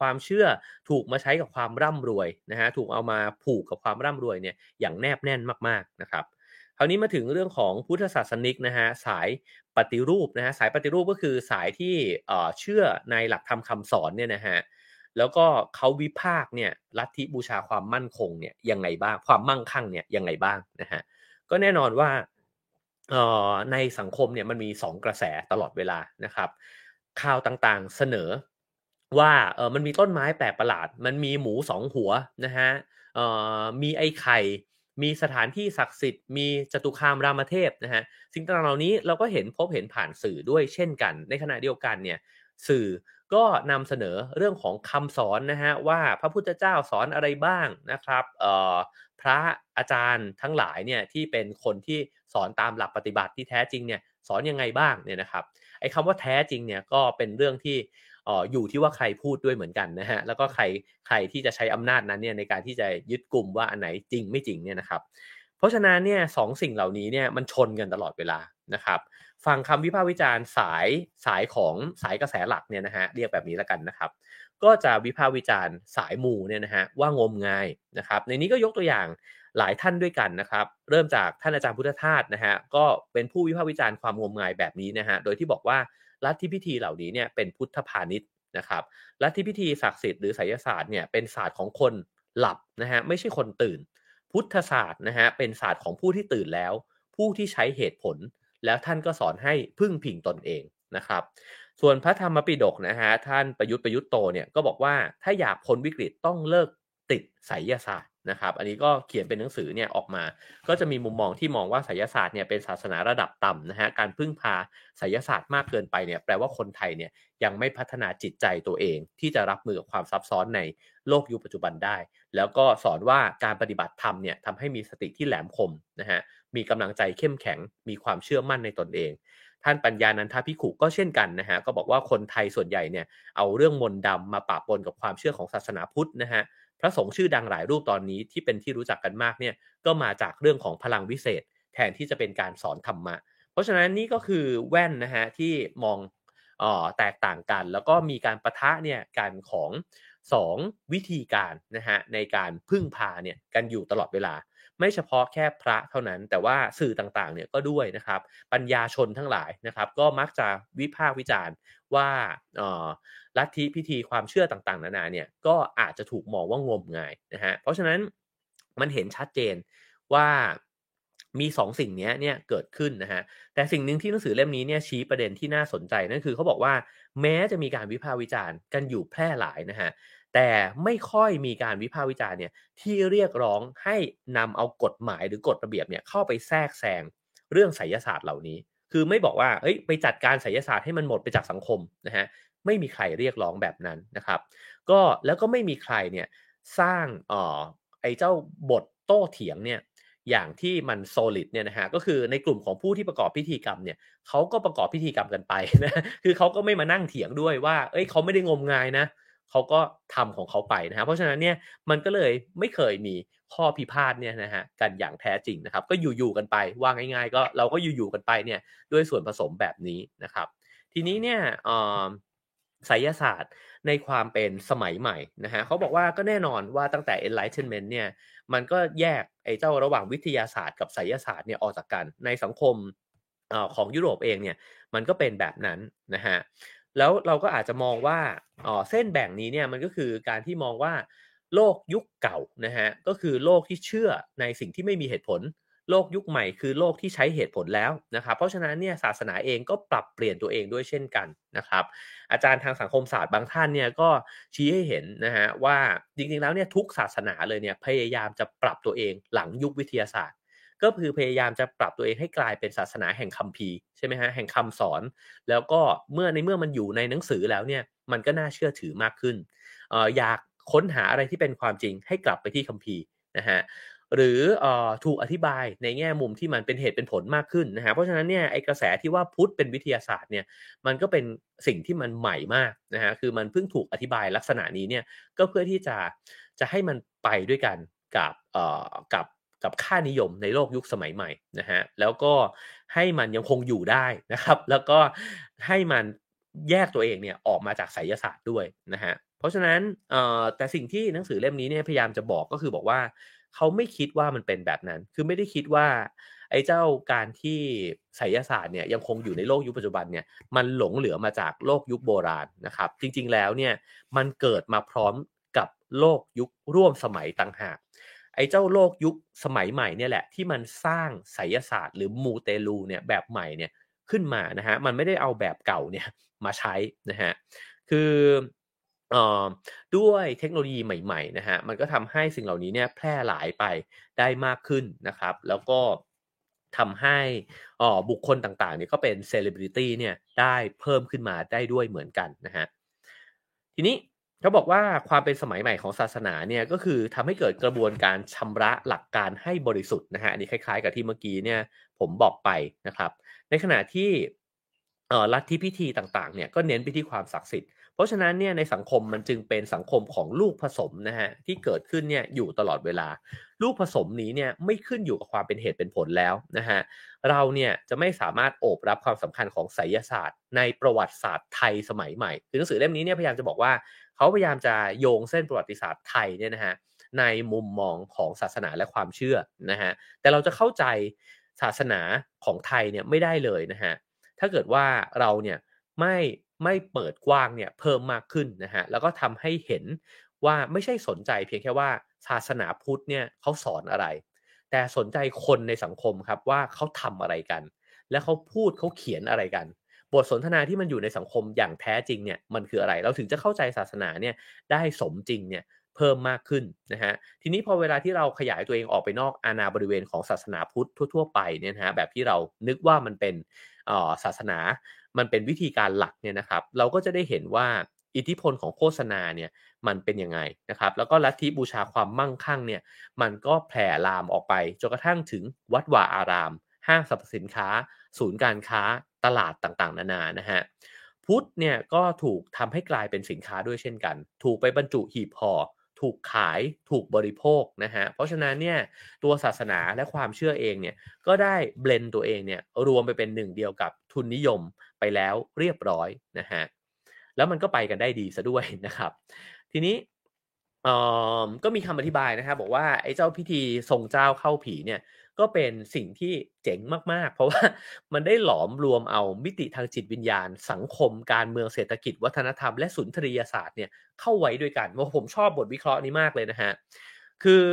ความเชื่อถูกมาใช้กับความร่ำรวยนะฮะถูกเอามาผูกกับความร่ำรวยเนี่ยอย่างแนบแน่นมากๆนะครับคราวนี้มาถึงเรื่องของพุทธศาสนิกนะฮะสายปฏิรูปนะฮะสายปฏิรูปก็คือสายที่เชื่อในหลักธรรมคาสอนเนี่ยนะฮะแล้วก็เขาวิพากเนี่ยลัทธิบูชาความมั่นคงเนี่ยยังไงบ้างความมั่งคั่งเนี่ยยังไงบ้างนะฮะก็แน่นอนว่า ในสังคมเนี่ยมันมี 2 กระแสตลอดเวลานะครับ ข่าวต่างๆเสนอว่าเออมันมีต้นไม้แปลกประหลาด มันมีหมูสองหัวนะฮะเออมีไอ้ไข่ มีสถานที่ศักดิ์สิทธิ์ มีจตุคามรามเทพนะฮะ สิ่งต่างๆเหล่านี้เราก็เห็นพบเห็นผ่านสื่อด้วยเช่นกัน ในขณะเดียวกันเนี่ยสื่อ ก็นำเสนอเรื่องของคำสอนนะฮะว่าพระพุทธเจ้าสอนอะไรบ้างนะครับพระอาจารย์ทั้งหลายเนี่ยที่เป็นคนที่สอนตามหลักปฏิบัติที่แท้จริงเนี่ยสอนยังไงบ้างเนี่ยนะครับไอ้คำว่าแท้จริงเนี่ยก็เป็นเรื่องที่อออยู่ที่ว่าใครพูดด้วยเหมือนกันนะฮะแล้วก็ใครใครที่จะใช้อำนาจนั้นเนี่ยในการที่จะยึดกลุ่มว่าอันไหนจริงไม่จริงเนี่ยนะครับ เพราะฉะนั้นเนี่ยสองสิ่งเหล่านี้เนี่ยมันชนกันตลอดเวลานะครับ ฟังคำวิพากษ์วิจารณ์สายสายของสายกระแสหลักเนี่ยนะฮะเรียกแบบนี้แล้วกันนะครับ ก็จะวิพากษ์วิจารณ์สายมูเนี่ยนะฮะว่างมงายนะครับ ในนี้ก็ยกตัวอย่างหลายท่านด้วยกันนะครับ เริ่มจากท่านอาจารย์พุทธทาสนะฮะก็เป็นผู้วิพากษ์วิจารณ์ความงมงายแบบนี้นะฮะโดยที่บอกว่าลัทธิพิธีเหล่านี้เนี่ยเป็นพุทธพาณิชย์นะครับลัทธิพิธีศักดิ์สิทธิ์หรือไสยศาสตร์เนี่ยเป็นศาสตร์ของคนหลับนะฮะไม่ใช่คนตื่น พุทธศาสตร์นะฮะเป็นศาสตร์ของผู้ที่ตื่นแล้ว ผู้ที่ใช้เหตุผล แล้วท่านก็สอนให้พึ่งพิงตนเองนะครับ ส่วนพระธรรมปิฎกนะฮะท่านประยุทธ์ประยุทธ์โตเนี่ยก็บอกว่าถ้าอยากพ้นวิกฤตต้องเลิกติดไสยศาสตร์นะครับอันนี้ก็เขียนเป็นหนังสือเนี่ยออกมา ก็จะมีมุมมองที่มองว่าไสยศาสตร์เนี่ยเป็นศาสนาระดับต่ำนะฮะการพึ่งพาไสยศาสตร์มากเกินไปเนี่ยแปลว่าคนไทยเนี่ยยังไม่พัฒนาจิตใจตัวเอง ที่จะรับมือกับความซับซ้อนในโลกยุคปัจจุบันได้ แล้วก็สอนว่าการปฏิบัติธรรมเนี่ยทำให้มีสติที่แหลมคมนะฮะมีกำลังใจเข้มแข็ง มีความเชื่อมั่นในตนเอง ท่านปัญญานันทพิขุก็เช่นกันนะฮะก็บอกว่าคนไทยส่วนใหญ่เนี่ยเอาเรื่องมนต์ดำมาปะปนกับความเชื่อของศาสนาพุทธนะฮะพระสงฆ์ชื่อดังหลายรูปตอนนี้ที่เป็นที่รู้จักกันมากเนี่ยก็มาจากเรื่องของพลังวิเศษ แทนที่จะเป็นการสอนธรรมะ เพราะฉะนั้นนี่ก็คือแว่นนะฮะที่มองออแตกต่างกัน แล้วก็มีการประทะเนี่ยการของ 2 วิธีการนะฮะในการพึ่งพาเนี่ยกันอยู่ตลอดเวลา ไม่เฉพาะแค่พระเท่านั้น แต่ว่าสื่อต่างๆเนี่ยก็ด้วยนะครับ ปัญญาชนทั้งหลายนะครับ ก็มักจะวิพากษ์วิจารณ์ว่าลัทธิพิธีความเชื่อต่างๆ นานาเนี่ยก็อาจจะถูกมองว่างมงายนะฮะเพราะฉะนั้นมันเห็นชัดเจนว่ามี2สสิ่งนี้เนี่ยเกิดขึ้นนะฮะแต่สิ่งหนึ่งที่หนังสือเล่มนี้เนี่ยชี้ประเด็นที่น่าสนใจนั่นคือเขาบอกว่า แม้จะมีการวิพากษ์วิจารณ์กันอยู่แพร่หลายนะฮะแต่ไม่ค่อยมีการวิพากษ์วิจารณ์เนี่ยที่เรียกร้องให้นำเอากฎหมายหรือกฎระเบียบเนี่ยเข้าไปแทรกแซงเรื่องไสยศาสตร์เหล่านี้ คือไม่บอกว่าเอ้ยไปจัดการไสยศาสตร์ให้มันหมดไปจากสังคมนะฮะไม่มีใครเรียกร้องแบบนั้นนะครับ ก็แล้วก็ไม่มีใครเนี่ยสร้างเอ่อไอ้เจ้าบทโต้เถียงเนี่ย อย่างที่มันโซลิดเนี่ยนะฮะก็คือในกลุ่มของผู้ที่ประกอบพิธีกรรมเนี่ยเขาก็ประกอบพิธีกรรมกันไปนะคือเขาก็ไม่มานั่งเถียงด้วยว่า เอ้ยเขาไม่ได้งมงายนะเขาก็ทำของเขาไปนะฮะเพราะฉะนั้นเนี่ยมันก็เลยไม่เคยมีข้อพิพาทเนี่ยนะฮะกันอย่างแท้จริงนะครับ ก็อยู่ๆกันไปว่าง่าย ๆ ก็เราก็อยู่ๆกันไปเนี่ยด้วยส่วนผสมแบบนี้นะครับ ทีนี้เนี่ยอ,อ ไสยศาสตร์ในความเป็นสมัยใหม่นะฮะเขาบอกว่าก็แน่นอนว่าตั้งแต่ enlightenment เนี่ยมันก็แยกไอ้เจ้าระหว่างวิทยาศาสตร์กับไสยศาสตร์เนี่ยออกจากกันในสังคมอของยุโรปเองเนี่ยมันก็เป็นแบบนั้นนะฮะแล้วเราก็อาจจะมองว่าอ๋อเส้นแบ่งนี้เนี่ยมันก็คือการที่มองว่าโลกยุคเก่านะฮะก็คือโลกที่เชื่อในสิ่งที่ไม่มีเหตุผล โลกยุคใหม่คือโลกที่ใช้เหตุผลแล้วนะครับ เพราะฉะนั้นเนี่ยศาสนาเองก็ปรับเปลี่ยนตัวเองด้วยเช่นกันนะครับ อาจารย์ทางสังคมศาสตร์บางท่านเนี่ยก็ชี้ให้เห็นนะฮะว่าจริงๆแล้วเนี่ยทุกศาสนาเลยเนี่ยพยายามจะปรับตัวเองหลังยุควิทยาศาสตร์ ก็คือพยายามจะปรับตัวเองให้กลายเป็นศาสนาแห่งคัมภีร์ใช่ไหมฮะแห่งคำสอน แล้วก็เมื่อในเมื่อมันอยู่ในหนังสือแล้วเนี่ยมันก็น่าเชื่อถือมากขึ้นอออยากค้นหาอะไรที่เป็นความจริงให้กลับไปที่คัมภีร์นะฮะ หรืออถูกอธิบายในแง่มุมที่มันเป็นเหตุเป็นผลมากขึ้นนะฮะเพราะฉะนั้นเนี่ยไอกระแสที่ว่าพุทธเป็นวิทยาศาสตร์เนี่ยมันก็เป็นสิ่งที่มันใหม่มากนะฮะคือมันเพิ่งถูกอธิบายลักษณะนี้เนี่ยก็เพื่อที่จะจะให้มันไปด้วยกันกับเอ่อกับกับค่านิยมในโลกยุคสมัยใหม่นะฮะแล้วก็ให้มันยังคงอยู่ได้นะครับ แล้วก็ให้มันแยกตัวเองเนี่ยออกมาจากไสยศาสตร์ด้วยนะฮะเพราะฉะนั้นเอ่อแต่สิ่งที่หนังสือเล่มนี้เนี่ยพยายามจะบอกก็คือบอกว่า เขาไม่คิดว่ามันเป็นแบบนั้น คือไม่ได้คิดว่า ไอ้เจ้าการที่ไสยศาสตร์เนี่ยยังคงอยู่ในโลกยุคปัจจุบันเนี่ย มันหลงเหลือมาจากโลกยุคโบราณนะครับ จริงๆแล้วเนี่ยมันเกิดมาพร้อมกับโลกยุคร่วมสมัยต่างหากไอ้เจ้าโลกยุคสมัยใหม่เนี่ยแหละที่มันสร้างไสยศาสตร์ หรือมูเตลูเนี่ยแบบใหม่เนี่ยขึ้นมานะฮะมันไม่ได้เอาแบบเก่าเนี่ยมาใช้นะฮะคือ ด้วยเทคโนโลยีใหม่ๆนะฮะมันก็ทำให้สิ่งเหล่านี้เนี่ยแพร่หลายไปได้มากขึ้นนะครับ แล้วก็ทำให้บุคคลต่างๆเนี่ยก็เป็นเซเลบริตี้เนี่ยได้เพิ่มขึ้นมาได้ด้วยเหมือนกันนะฮะทีนี้เขาบอกว่าความเป็นสมัยใหม่ของศาสนาเนี่ยก็คือทำให้เกิดกระบวนการชำระหลักการให้บริสุทธิ์นะฮะอันนี้คล้ายๆ กับที่เมื่อกี้เนี่ยผมบอกไปนะครับ ในขณะที่ลัทธิพิธีต่างๆเนี่ยก็เน้นไปที่ความศักดิ์สิทธิ์ เพราะฉะนั้นเนี่ยในสังคมมันจึงเป็นสังคมของลูกผสมนะฮะที่เกิดขึ้นเนี่ยอยู่ตลอดเวลา ลูกผสมนี้เนี่ยไม่ขึ้นอยู่กับความเป็นเหตุเป็นผลแล้วนะฮะเราเนี่ยจะไม่สามารถโอบรับความสำคัญของไสยศาสตร์ ในประวัติศาสตร์ไทยสมัยใหม่คือหนังสือเล่มนี้เนี่ยพยายามจะบอกว่าเขาพยายามจะโยงเส้นประวัติศาสตร์ไทยเนี่ยนะฮะในมุมมองของศาสนาและความเชื่อนะฮะแต่เราจะเข้าใจศาสนาของไทยเนี่ยไม่ได้เลยนะฮะถ้าเกิดว่าเราเนี่ยไม่ ไม่เปิดกว้างเนี่ยเพิ่มมากขึ้นนะฮะแล้วก็ทำให้เห็นว่าไม่ใช่สนใจเพียงแค่ว่าศาสนาพุทธเนี่ยเขาสอนอะไร แต่สนใจคนในสังคมครับว่าเขาทำอะไรกัน และเขาพูดเขาเขียนอะไรกัน บทสนทนาที่มันอยู่ในสังคมอย่างแท้จริงเนี่ยมันคืออะไรเราถึงจะเข้าใจศาสนาเนี่ยได้สมจริงเนี่ยเพิ่มมากขึ้นนะฮะทีนี้พอเวลาที่เราขยายตัวเองออกไปนอกอาณาบริเวณของศาสนาพุทธทั่ว ๆ ไปเนี่ยนะฮะแบบที่เรานึกว่ามันเป็นศาสนา มันเป็นวิธีการหลักเนี่ยนะครับ เราก็จะได้เห็นว่าอิทธิพลของโฆษณาเนี่ยมันเป็นยังไงนะครับ แล้วก็ลัทธิบูชาความมั่งคั่งเนี่ยมันก็แผ่ลามออกไปจนกระทั่งถึงวัดวาอาราม ห้างสรรพสินค้า ศูนย์การค้าตลาดต่างๆ นานานะฮะพุทธเนี่ยก็ถูกทำให้กลายเป็นสินค้าด้วยเช่นกัน ถูกไปบรรจุหีบห่อถูกขายถูกบริโภคนะฮะเพราะฉะนั้นเนี่ยตัวศาสนาและความเชื่อเองเนี่ยก็ได้เบลนตัวเองเนี่ยรวมไปเป็นหนึ่งเดียวกับทุนนิยม ไปแล้วเรียบร้อยนะฮะแล้วมันก็ไปกันได้ดีซะด้วยนะครับ ทีนี้ก็มีคำอธิบายนะครับบอกว่าไอ้เจ้าพิธีทรงเจ้าเข้าผีเนี่ยก็เป็นสิ่งที่เจ๋งมากๆ เพราะว่ามันได้หลอมรวมเอามิติทางจิตวิญญาณ สังคมการเมืองเศรษฐกิจ วัฒนธรรมและสุนทรียศาสตร์เนี่ยเข้าไว้ด้วยกันว่าผมชอบบทวิเคราะห์นี้มากเลยนะฮะคือ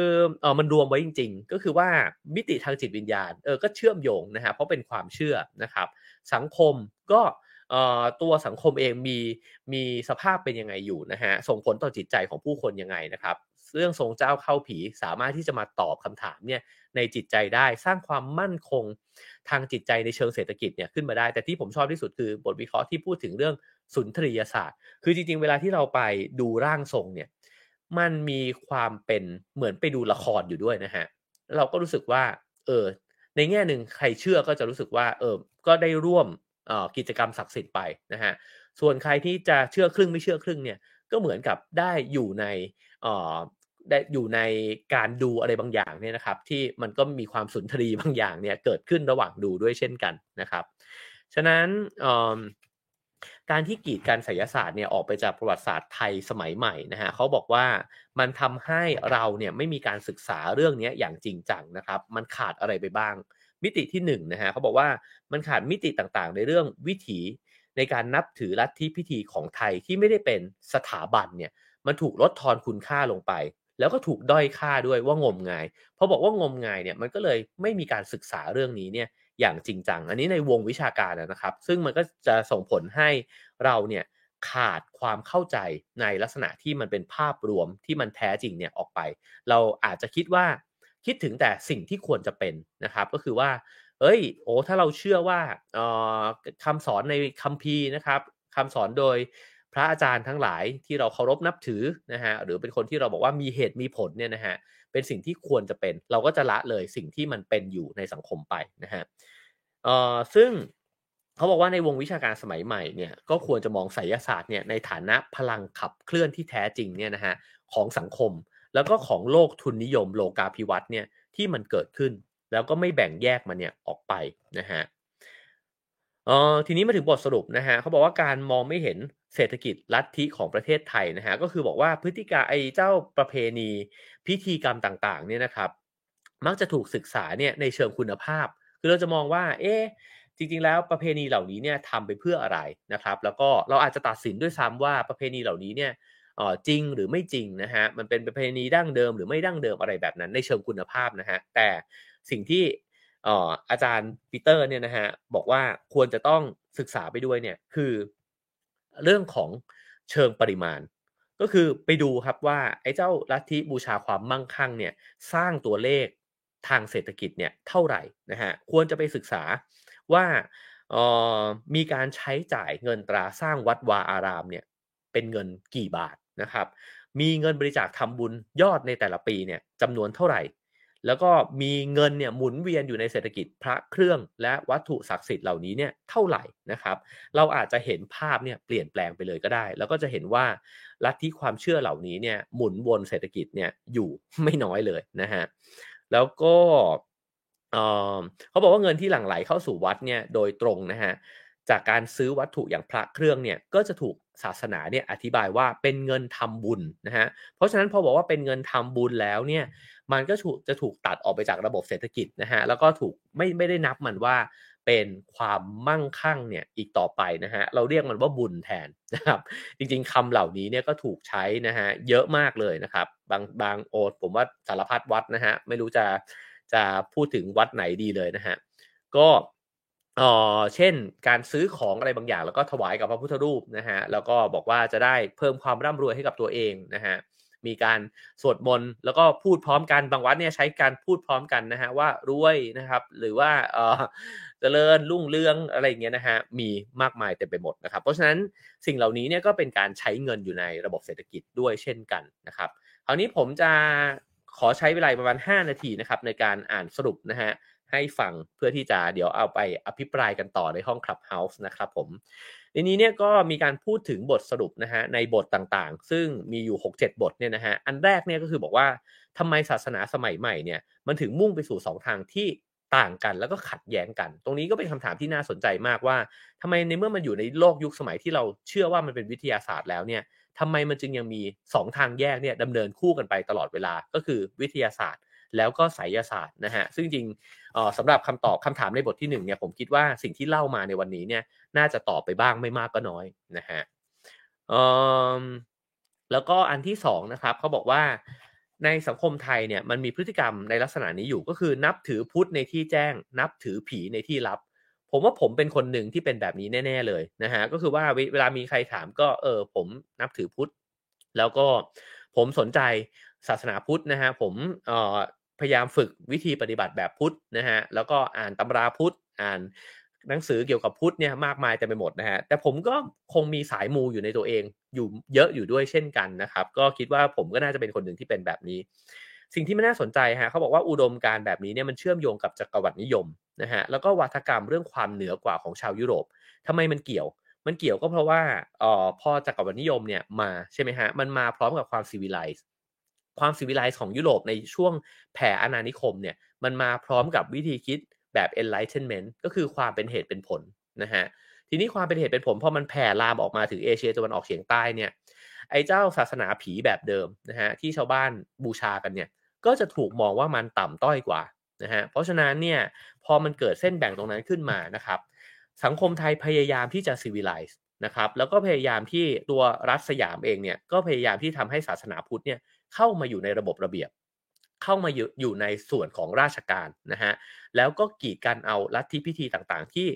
เออมันรวมไว้จริง ๆ ก็คือว่ามิติทางจิตวิญญาณเออก็เชื่อมโยงนะฮะเพราะเป็นความเชื่อนะครับ สังคมก็ตัวสังคมเองมีมีสภาพเป็นยังไงอยู่นะฮะส่งผลต่อจิตใจของผู้คนยังไงนะครับ เรื่องทรงเจ้าเข้าผีสามารถที่จะมาตอบคำถามเนี่ยในจิตใจได้สร้างความมั่นคงทางจิตใจในเชิงเศรษฐกิจเนี่ยขึ้นมาได้ แต่ที่ผมชอบที่สุดคือบทวิเคราะห์ที่พูดถึงเรื่องสุนทรียศาสตร์ คือจริงๆ เวลาที่เราไปดูร่างทรงเนี่ยมันมีความเป็นเหมือนไปดูละครอยู่ด้วยนะฮะเราก็รู้สึกว่าเออ ในแง่หนึ่งใครเชื่อก็จะรู้สึกว่าเออก็ได้ร่วมกิจกรรมศักดิ์สิทธิ์ไปนะฮะส่วนใครที่จะเชื่อครึ่งไม่เชื่อครึ่งเนี่ยก็เหมือนกับได้อยู่ในได้อยู่ในการดูอะไรบางอย่างเนี่ยนะครับ ที่มันก็มีความสุนทรีบางอย่างเนี่ยเกิดขึ้นระหว่างดูด้วยเช่นกันนะครับ ฉะนั้น การที่กีดการศิลศาสตร์เนี่ยออกไปจากประวัติศาสตร์ไทยสมัยใหม่นะฮะเขาบอกว่ามันทำให้เราเนี่ยไม่มีการศึกษาเรื่องนี้อย่างจริงจังนะครับ มันขาดอะไรไปบ้าง มิติที่1นนะฮะเขาบอกว่ามันขาดมิติต่างๆ ในเรื่องวิถีในการนับถือลัทธิพิธีของไทยที่ไม่ได้เป็นสถาบันเนี่ยมันถูกลดทอนคุณค่าลงไป แล้วก็ถูกด้อยค่าด้วยว่างมงายพอบอกว่างมงายเนี่ยมันก็เลยไม่มีการศึกษาเรื่องนี้เนี่ย อย่างจริงจัง อันนี้ในวงวิชาการนะครับ ซึ่งมันก็จะส่งผลให้เราเนี่ยขาดความเข้าใจในลักษณะที่มันเป็นภาพรวมที่มันแท้จริงเนี่ยออกไป เราอาจจะคิดว่าคิดถึงแต่สิ่งที่ควรจะเป็นนะครับ ก็คือว่าเอ้ยโอ้ถ้าเราเชื่อว่าคำสอนในคัมภีร์นะครับคำสอนโดยพระอาจารย์ทั้งหลายที่เราเคารพนับถือนะฮะหรือเป็นคนที่เราบอกว่ามีเหตุมีผลเนี่ยนะฮะ เป็นสิ่งที่ควรจะเป็น เราก็จะละเลยสิ่งที่มันเป็นอยู่ในสังคมไปนะฮะเอ่อซึ่งเขาบอกว่าในวงวิชาการสมัยใหม่เนี่ยก็ควรจะมองไสยศาสตร์เนี่ยในฐานะพลังขับเคลื่อนที่แท้จริงเนี่ยนะฮะของสังคม แล้วก็ของโลกทุนนิยมโลกาภิวัตน์เนี่ยที่มันเกิดขึ้น แล้วก็ไม่แบ่งแยกมันเนี่ยออกไปนะฮะเออทีนี้มาถึงบทสรุปนะฮะเขาบอกว่าการมองไม่เห็น เศรษฐกิจลัทธิของประเทศไทยนะฮะก็คือบอกว่าพฤติกรรมไอ้เจ้าประเพณีพิธีกรรมต่างๆเนี่ยนะครับ มักจะถูกศึกษาเนี่ยในเชิงคุณภาพ คือเราจะมองว่า เอ๊จริงๆ แล้วประเพณีเหล่านี้เนี่ยทำไปเพื่ออะไรนะครับ แล้วก็เราอาจจะตัดสินด้วยซ้ำว่าประเพณีเหล่านี้เนี่ยจริงหรือไม่จริงนะฮะมันเป็นประเพณีดั้งเดิมหรือไม่ดั้งเดิมอะไรแบบนั้น ในเชิงคุณภาพนะฮะแต่สิ่งที่อาจารย์ปีเตอร์เนี่ยนะฮะบอกว่าควรจะต้องศึกษาไปด้วยเนี่ยคือ เรื่องของเชิงปริมาณ ก็คือไปดูครับว่าไอ้เจ้าลัทธิบูชาความมั่งคั่งเนี่ยสร้างตัวเลขทางเศรษฐกิจเนี่ยเท่าไหร่นะฮะควรจะไปศึกษาว่ามีการใช้จ่ายเงินตราสร้างวัดวาอารามเนี่ยเป็นเงินกี่บาทนะครับ มีเงินบริจาคทำบุญยอดในแต่ละปีเนี่ยจำนวนเท่าไหร่ แล้วก็มีเงินเนี่ยหมุนเวียนอยู่ในเศรษฐกิจพระเครื่องและวัตถุศักดิ์สิทธิ์เหล่านี้เนี่ยเท่าไหร่นะครับ เราอาจจะเห็นภาพเนี่ยเปลี่ยนแปลงไปเลยก็ได้ แล้วก็จะเห็นว่าลัทธิความเชื่อเหล่านี้เนี่ยหมุนวนเศรษฐกิจเนี่ยอยู่ไม่น้อยเลยนะฮะแล้วก็เขาบอกว่าเงินที่หลั่งไหลเข้าสู่วัดเนี่ยโดยตรงนะฮะจากการซื้อวัตถุอย่างพระเครื่องเนี่ยก็จะถูกศาสนาเนี่ยอธิบายว่าเป็นเงินทำบุญนะฮะเพราะฉะนั้นพอบอกว่าเป็นเงินทำบุญแล้วเนี่ย มันก็จะถูกตัดออกไปจากระบบเศรษฐกิจนะฮะแล้วก็ถูกไม่ไม่ได้นับมันว่าเป็นความมั่งคั่งเนี่ยอีกต่อไปนะฮะเราเรียกมันว่าบุญแทนนะครับจริงๆคำเหล่านี้เนี่ยก็ถูกใช้นะฮะเยอะมากเลยนะครับ บางบางโอดผมว่าสารพัดวัดนะฮะไม่รู้จะจะพูดถึงวัดไหนดีเลยนะฮะก็เออเช่นการซื้อของอะไรบางอย่างแล้วก็ถวายกับพระพุทธรูปนะฮะแล้วก็บอกว่าจะได้เพิ่มความร่ำรวยให้กับตัวเองนะฮะ มีการสวดมนต์แล้วก็พูดพร้อมกันบางวัดเนี่ยใช้การพูดพร้อมกันนะฮะว่ารวยนะครับ หรือว่าเออเจริญรุ่งเรืองอะไรอย่างเงี้ยนะฮะมีมากมายเต็มไปหมดนะครับ เพราะฉะนั้นสิ่งเหล่านี้เนี่ยก็เป็นการใช้เงินอยู่ในระบบเศรษฐกิจด้วยเช่นกันนะครับคราวนี้ผมจะขอใช้เวลาประมาณ 5 นาทีนะครับในการอ่านสรุปนะฮะให้ฟังเพื่อที่จะเดี๋ยวเอาไปอภิปรายกันต่อในห้อง Clubhouse นะครับผม ในนี้เนี่ยก็มีการพูดถึงบทสรุปนะฮะในบทต่างๆ ซึ่งมีอยู่ 6-7 บทเนี่ยนะฮะอันแรกเนี่ยก็คือบอกว่าทำไมศาสนาสมัยใหม่เนี่ยมันถึงมุ่งไปสู่ 2 ทางที่ต่างกันแล้วก็ขัดแย้งกัน ตรงนี้ก็เป็นคำถามที่น่าสนใจมากว่าทำไมในเมื่อมันอยู่ในโลกยุคสมัยที่เราเชื่อว่ามันเป็นวิทยาศาสตร์แล้วเนี่ยทำไมมันจึงยังมี 2 ทางแยกเนี่ยดำเนินคู่กันไปตลอดเวลาก็คือวิทยาศาสตร์ แล้วก็ไสยศาสตร์นะฮะซึ่งจริงสำหรับคำตอบคำถามในบทที่1เนี่ยผมคิดว่าสิ่งที่เล่ามาในวันนี้เนี่ยน่าจะตอบไปบ้างไม่มากก็น้อยนะฮะแล้วก็อันที่2นะครับเขาบอกว่าในสังคมไทยเนี่ยมันมีพฤติกรรมในลักษณะนี้อยู่ก็คือนับถือพุทธในที่แจ้ง นับถือผีในที่ลับ ผมว่าผมเป็นคนหนึ่งที่เป็นแบบนี้แน่ ๆเลยนะฮะก็คือว่าเวลามีใครถามก็เออผมนับถือพุทธแล้วก็ผมสนใจศาสนาพุทธนะฮะผมเอ่อ พยายามฝึกวิธีปฏิบัติแบบพุทธนะฮะแล้วก็อ่านตำราพุทธอ่านหนังสือเกี่ยวกับพุทธเนี่ยมากมายเต็มไปหมดนะฮะแต่ผมก็คงมีสายมูอยู่ในตัวเองอยู่เยอะอยู่ด้วยเช่นกันนะครับ ก็คิดว่าผมก็น่าจะเป็นคนหนึ่งที่เป็นแบบนี้ สิ่งที่ไม่น่าสนใจฮะเขาบอกว่าอุดมการแบบนี้เนี่ยมันเชื่อมโยงกับจักรวรรดินิยมนะฮะแล้วก็วัฒกรรมเรื่องความเหนือกว่าของชาวยุโรปทำไมมันเกี่ยว มันเกี่ยวก็เพราะว่าอ๋อพอจักรวรรดินิยมเนี่ยมาใช่ไหมฮะมันมาพร้อมกับความซีวิไลซ์ ความซีวิไลซ์ของยุโรปในช่วงแผ่อาณานิคมเนี่ยมันมาพร้อมกับวิธีคิดแบบ enlightenment ก็คือความเป็นเหตุเป็นผลนะฮะทีนี้ความเป็นเหตุเป็นผลพอมันแผ่ลามออกมาถึงเอเชียตะวันออกเฉียงใต้เนี่ยไอ้เจ้าศาสนาผีแบบเดิมนะฮะที่ชาวบ้านบูชากันเนี่ยก็จะถูกมองว่ามันต่ำต้อยกว่านะฮะเพราะฉะนั้นเนี่ยพอมันเกิดเส้นแบ่งตรงนั้นขึ้นมานะครับสังคมไทยพยายามที่จะ civilize นะครับแล้วก็พยายามที่ตัวรัฐสยามเองเนี่ยก็พยายามที่ทำให้ศาสนาพุทธเนี่ย เข้ามาอยู่ในระบบระเบียบ เข้ามาอยู่ในส่วนของราชการนะฮะแล้วก็กีดกันเอาลัทธิพิธีต่างๆ ที่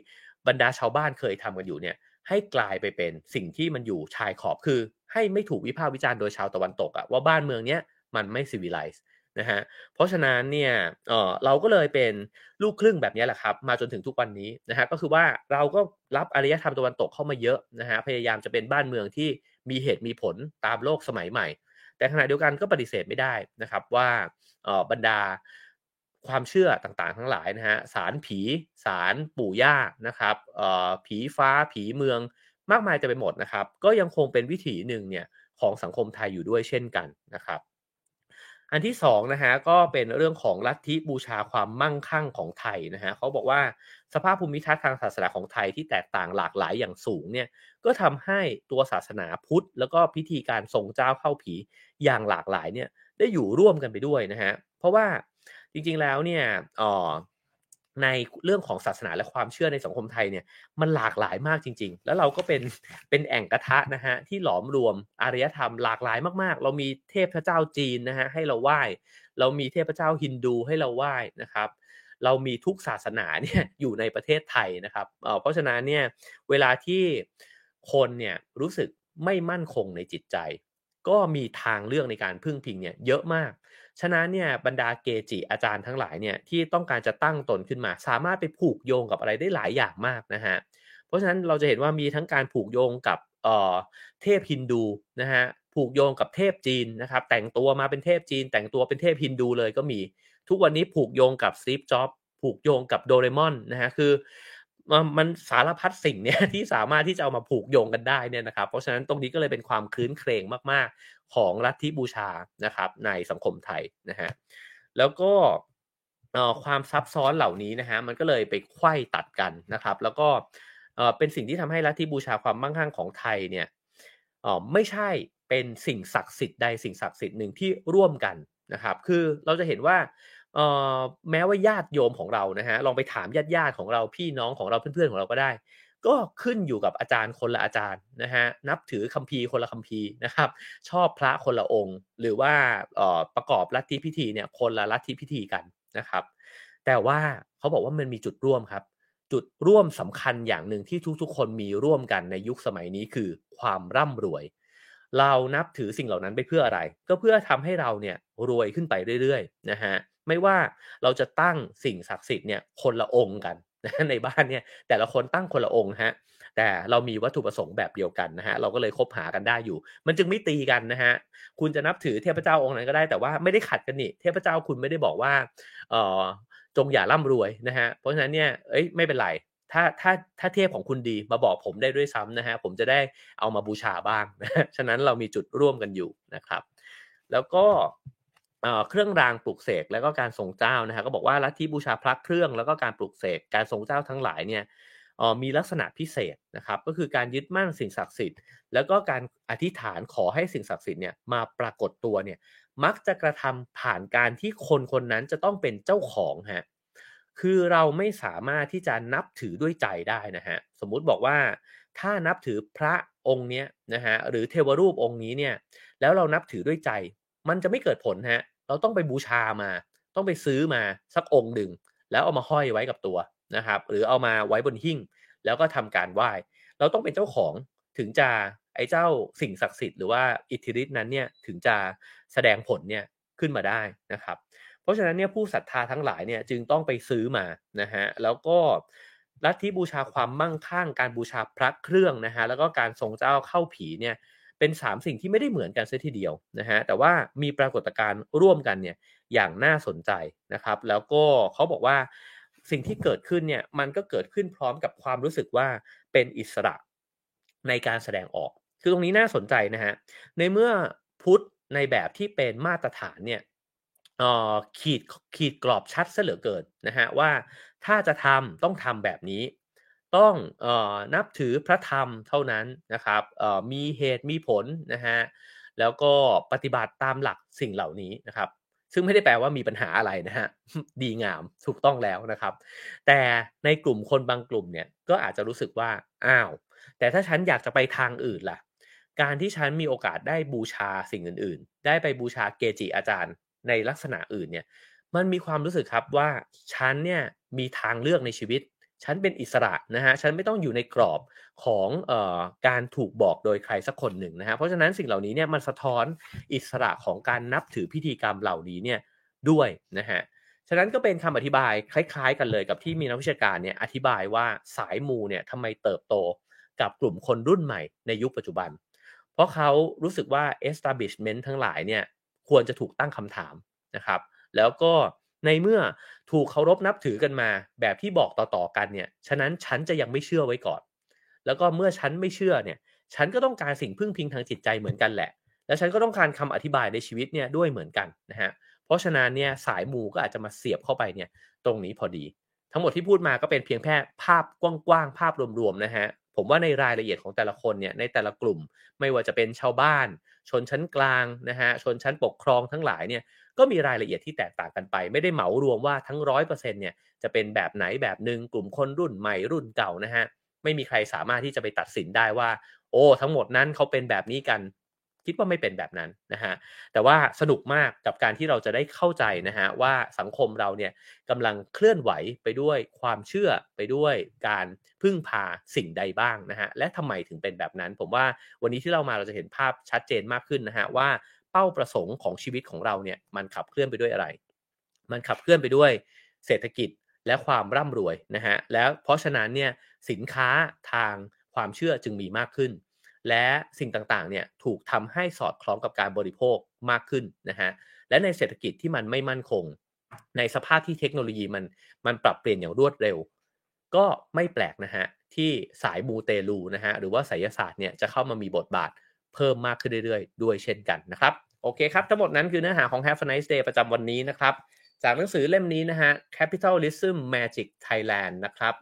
บรรดาชาวบ้านเคยทำกันอยู่เนี่ยให้กลายไปเป็นสิ่งที่มันอยู่ชายขอบคือ ให้ไม่ถูกวิพากษ์วิจารณ์โดยชาวตะวันตกอะว่าบ้านเมืองเนี้ยมันไม่ซีวิไลซ์นะฮะเพราะฉะนั้นเนี่ยเออเราก็เลยเป็นลูกครึ่งแบบนี้แหละครับมาจนถึงทุกวันนี้นะฮะก็คือว่าเราก็รับอารยธรรมตะวันตกเข้ามาเยอะนะฮะพยายามจะเป็นบ้านเมืองที่มีเหตุมีผลตามโลกสมัยใหม่ แต่ขณะเดียวกันก็ปฏิเสธไม่ได้นะครับว่าบรรดาความเชื่อต่างๆ ทั้งหลายนะฮะสารผีสารปู่ย่านะครับผีฟ้าผีเมืองมากมายจะไปหมดนะครับ ก็ยังคงเป็นวิถีหนึ่งเนี่ยของสังคมไทยอยู่ด้วยเช่นกันนะครับ อันที่สองนะฮะก็เป็นเรื่องของลัทธิบูชาความมั่งคั่งของไทยนะฮะเขาบอกว่าสภาพภูมิทัศน์ทางศาสนาของไทยที่แตกต่างหลากหลายอย่างสูงเนี่ยก็ทำให้ตัวศาสนาพุทธ แล้วก็พิธีการทรงเจ้าเข้าผีอย่างหลากหลายเนี่ยได้อยู่ร่วมกันไปด้วยนะฮะเพราะว่าจริงๆแล้วเนี่ยอ๋อ ในเรื่องของศาสนาและความเชื่อในสังคมไทยเนี่ยมันหลากหลายมากจริง ๆ แล้วเราก็เป็นเป็นแอ่งกระทะนะฮะที่หลอมรวมอารยธรรมหลากหลายมากๆ เรามีเทพเจ้าจีนนะฮะให้เราไหว้ เรามีเทพเจ้าฮินดูให้เราไหว้นะครับ เรามีทุกศาสนาเนี่ยอยู่ในประเทศไทยนะครับเพราะฉะนั้นเนี่ยเวลาที่คนเนี่ยรู้สึกไม่มั่นคงในจิตใจ ก็มีทางเลือกในการพึ่งพิงเนี่ยเยอะมาก ฉะนั้นเนี่ยบรรดาเกจิอาจารย์ทั้งหลายเนี่ยที่ต้องการจะตั้งตนขึ้นมา สามารถไปผูกโยงกับอะไรได้หลายอย่างมากนะฮะเพราะฉะนั้นเราจะเห็นว่ามีทั้งการผูกโยงกับเอ่อเทพฮินดูนะฮะผูกโยงกับเทพจีนนะครับแต่งตัวมาเป็นเทพจีน แต่งตัวเป็นเทพฮินดูเลยก็มี ทุกวันนี้ผูกโยงกับซีฟจ็อบผูกโยงกับโดเรมอนนะฮะคือ มันสารพัดสิ่งเนี่ยที่สามารถที่จะเอามาผูกโยงกันได้เนี่ยนะครับ เพราะฉะนั้นตรงนี้ก็เลยเป็นความคื้นเครงมาก ๆ ของลัทธิบูชานะครับ ในสังคมไทยนะฮะแล้วก็ความซับซ้อนเหล่านี้นะฮะมันก็เลยไปไขว้ตัดกันนะครับ แล้วก็เป็นสิ่งที่ทำให้ลัทธิบูชาความมั่งคั่งของไทยเนี่ยไม่ใช่เป็นสิ่งศักดิ์สิทธิ์ใดสิ่งศักดิ์สิทธิ์หนึ่งที่ร่วมกันนะครับ คือเราจะเห็นว่า เอ่อแม้ว่าญาติโยมของเรานะฮะลองไปถามญาติญาติของเราพี่น้องของเราเพื่อนๆของเราก็ได้ ก็ขึ้นอยู่กับอาจารย์คนละอาจารย์นะฮะนับถือคัมภีร์คนละคัมภีร์นะครับ ชอบพระคนละองค์ หรือว่าเอ่อประกอบลัทธิพิธีเนี่ยคนละลัทธิพิธีกันนะครับ แต่ว่าเขาบอกว่ามันมีจุดร่วมครับ จุดร่วมสำคัญอย่างหนึ่งที่ทุกๆ คนมีร่วมกันในยุคสมัยนี้คือความร่ำรวย เรานับถือสิ่งเหล่านั้นไปเพื่ออะไร ก็เพื่อทำให้เราเนี่ยรวยขึ้นไปเรื่อยๆนะฮะ ไม่ว่าเราจะตั้งสิ่งศักดิ์สิทธิ์เนี่ยคนละองค์กันนะในบ้านเนี่ยแต่ละคนตั้งคนละองค์ฮะแต่เรามีวัตถุประสงค์แบบเดียวกันนะฮะเราก็เลยคบหากันได้อยู่ มันจึงไม่ตีกันนะฮะคุณจะนับถือเทพเจ้าองค์ไหนก็ได้แต่ว่าไม่ได้ขัดกันนี่เทพเจ้าคุณไม่ได้บอกว่าเออจงอย่าร่ำรวยนะฮะเพราะฉะนั้นเนี่ยเอ้ยไม่เป็นไรถ้าถ้าถ้าเทพของคุณดีมาบอกผมได้ด้วยซ้ำนะฮะผมจะได้เอามาบูชาบ้างนะฉะนั้นเรามีจุดร่วมกันอยู่นะครับ แล้วก็ เครื่องรางปลุกเสกแล้วก็การทรงเจ้านะฮะก็บอกว่าลัทธิบูชาพระเครื่องแล้วก็การปลุกเสกการทรงเจ้าทั้งหลายเนี่ยมีลักษณะพิเศษนะครับ ก็คือการยึดมั่นสิ่งศักดิ์สิทธิ์ แล้วก็การอธิษฐานขอให้สิ่งศักดิ์สิทธิ์เนี่ยมาปรากฏตัวเนี่ยมักจะกระทำผ่านการที่คนคนนั้นจะต้องเป็นเจ้าของฮะคือเราไม่สามารถที่จะนับถือด้วยใจได้นะฮะสมมุติบอกว่าถ้านับถือพระองค์เนี้ยนะฮะหรือเทวรูปองค์นี้เนี่ยแล้วเรานับถือด้วยใจ มันจะไม่เกิดผลฮะ เราต้องไปบูชามา ต้องไปซื้อมาสักองค์หนึ่งแล้วเอามาห้อยไว้กับตัวนะครับ หรือเอามาไว้บนหิ้งแล้วก็ทำการไหว้ เราต้องเป็นเจ้าของถึงจะไอ้เจ้าสิ่งศักดิ์สิทธิ์หรือว่าอิทธิฤทธิ์นั้นเนี่ยถึงจะแสดงผลเนี่ยขึ้นมาได้นะครับ เพราะฉะนั้นเนี่ยผู้ศรัทธาทั้งหลายเนี่ยจึงต้องไปซื้อมานะฮะแล้วก็ลัทธิบูชาความมั่งคั่งการบูชาพระเครื่องนะฮะแล้วก็การทรงเจ้าเข้าผีเนี่ย เป็น 3 สิ่งที่ไม่ได้เหมือนกันเสียทีเดียวนะฮะแต่ว่ามีปรากฏการณ์ร่วมกันเนี่ยอย่างน่าสนใจนะครับ แล้วก็เขาบอกว่าสิ่งที่เกิดขึ้นเนี่ยมันก็เกิดขึ้นพร้อมกับความรู้สึกว่าเป็นอิสระในการแสดงออก คือตรงนี้น่าสนใจนะฮะในเมื่อพุทธในแบบที่เป็นมาตรฐานเนี่ยขีดขีดกรอบชัดเสหลือเกินนะฮะว่าถ้าจะทำต้องทำแบบนี้ ต้องออนับถือพระธรรมเท่านั้นนะครับมีเหตุมีผลนะฮะแล้วก็ปฏิบัติตามหลักสิ่งเหล่านี้นะครับ ซึ่งไม่ได้แปลว่ามีปัญหาอะไรนะฮะดีงามถูกต้องแล้วนะครับ แต่ในกลุ่มคนบางกลุ่มเนี่ยก็อาจจะรู้สึกว่าอ้าว แต่ถ้าฉันอยากจะไปทางอื่นล่ะ การที่ฉันมีโอกาสได้บูชาสิ่งอื่น ๆ ได้ไปบูชาเกจิอาจารย์ในลักษณะอื่นเนี่ยมันมีความรู้สึกครับว่าฉันเนี่ยมีทางเลือกในชีวิต ฉันเป็นอิสระนะฮะฉันไม่ต้องอยู่ในกรอบของออการถูกบอกโดยใครสักคนหนึ่งนะฮะเพราะฉะนั้นสิ่งเหล่านี้เนี่ยมันสะท้อนอิสระของการนับถือพิธีกรรมเหล่านี้เนี่ยด้วยนะฮะฉะนั้นก็เป็นคำอธิบายคล้าย ๆ กันเลยกับที่มีนักวิชาการเนี่ยอธิบายว่าสายมูเนี่ยทำไมเติบโตกับกลุ่มคนรุ่นใหม่ในยุคปัจจุบัน เพราะเขารู้สึกว่า establishment ทั้งหลายเนี่ยควรจะถูกตั้งคำถามนะครับ แล้วก็ ในเมื่อถูกเคารพนับถือกันมา แบบที่บอกต่อๆกันเนี่ย ฉะนั้นฉันจะยังไม่เชื่อไว้ก่อน แล้วก็เมื่อฉันไม่เชื่อเนี่ย ฉันก็ต้องการสิ่งพึ่งพิงทางจิตใจเหมือนกันแหละ และฉันก็ต้องการคำอธิบายในชีวิตเนี่ยด้วยเหมือนกันนะฮะ เพราะฉะนั้นเนี่ยสายมูก็อาจจะมาเสียบเข้าไปเนี่ยตรงนี้พอดี ทั้งหมดที่พูดมาก็เป็นเพียงแค่ภาพกว้างๆภาพรวมๆนะฮะ ผมว่าในรายละเอียดของแต่ละคนเนี่ยในแต่ละกลุ่ม ไม่ว่าจะเป็นชาวบ้าน ชนชั้นกลางนะฮะชนชั้นปกครองทั้งหลายเนี่ย ก็มีรายละเอียดที่แตกต่างกันไป ไม่ได้เหมารวมว่าทั้งร้อยเปอร์เซ็นเนี่ยจะเป็นแบบไหนแบบหนึ่งกลุ่มคนรุ่นใหม่รุ่นเก่านะฮะไม่มีใครสามารถที่จะไปตัดสินได้ว่า โอ้ทั้งหมดนั้นเขาเป็นแบบนี้กัน คิดว่าไม่เป็นแบบนั้นนะฮะแต่ว่าสนุกมากกับการที่เราจะได้เข้าใจนะฮะว่าสังคมเราเนี่ยกำลังเคลื่อนไหวไปด้วยความเชื่อไปด้วยการพึ่งพาสิ่งใดบ้างนะฮะและทำไมถึงเป็นแบบนั้น ผมว่าวันนี้ที่เรามาเราจะเห็นภาพชัดเจนมากขึ้นนะฮะว่า เป้าประสงค์ของชีวิตของเราเนี่ยมันขับเคลื่อนไปด้วยอะไร มันขับเคลื่อนไปด้วยเศรษฐกิจและความร่ำรวยนะฮะแล้วเพราะฉะนั้นเนี่ยสินค้าทางความเชื่อจึงมีมากขึ้น และสิ่งต่างๆเนี่ยถูกทำให้สอดคล้องกับการบริโภคมากขึ้นนะฮะและในเศรษฐกิจที่มันไม่มั่นคง ในสภาพที่เทคโนโลยีมันมันปรับเปลี่ยนอย่างรวดเร็ว ก็ไม่แปลกนะฮะที่สายมูเตลูนะฮะหรือว่าไสยศาสตร์เนี่ยจะเข้ามามีบทบาท เพิ่มมากขึ้นเรื่อยๆ ด้วยเช่นกันนะครับโอเคครับ ทั้งหมดนั้นคือเนื้อหาของ Have a nice day ประจำวันนี้นะครับ จากหนังสือเล่มนี้นะฮะ Capitalism Magic Thailand นะครับ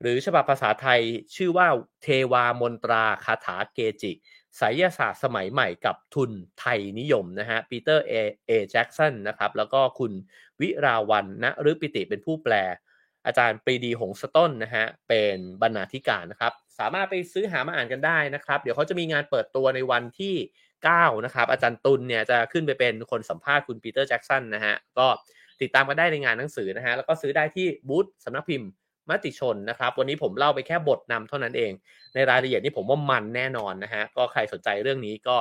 หรือฉบับภาษาไทยชื่อว่าเทวามนตราคาถาเกจิไสยศาสตร์สมัยใหม่กับทุนไทยนิยมนะฮะปีเตอร์เอเอแจ็กสันนะครับแล้วก็คุณวิราวันนะหรือปิติเป็นผู้แปล อาจารย์ปรีดีหงษ์สต้นนะฮะเป็นบรรณาธิการนะครับ สามารถไปซื้อหามาอ่านกันได้นะครับ เดี๋ยวเขาจะมีงานเปิดตัวในวันที่ 9 นะครับ อาจารย์ตุลเนี่ยจะขึ้นไปเป็นคนสัมภาษณ์คุณปีเตอร์แจ็กสันนะฮะก็ติดตามกันได้ในงานหนังสือนะฮะแล้วก็ซื้อได้ที่บูธสำนักพิมพ์มติชนนะครับ วันนี้ผมเล่าไปแค่บทนำเท่านั้นเอง ในรายละเอียดนี่ผมว่ามันแน่นอนนะฮะก็ใครสนใจเรื่องนี้ก็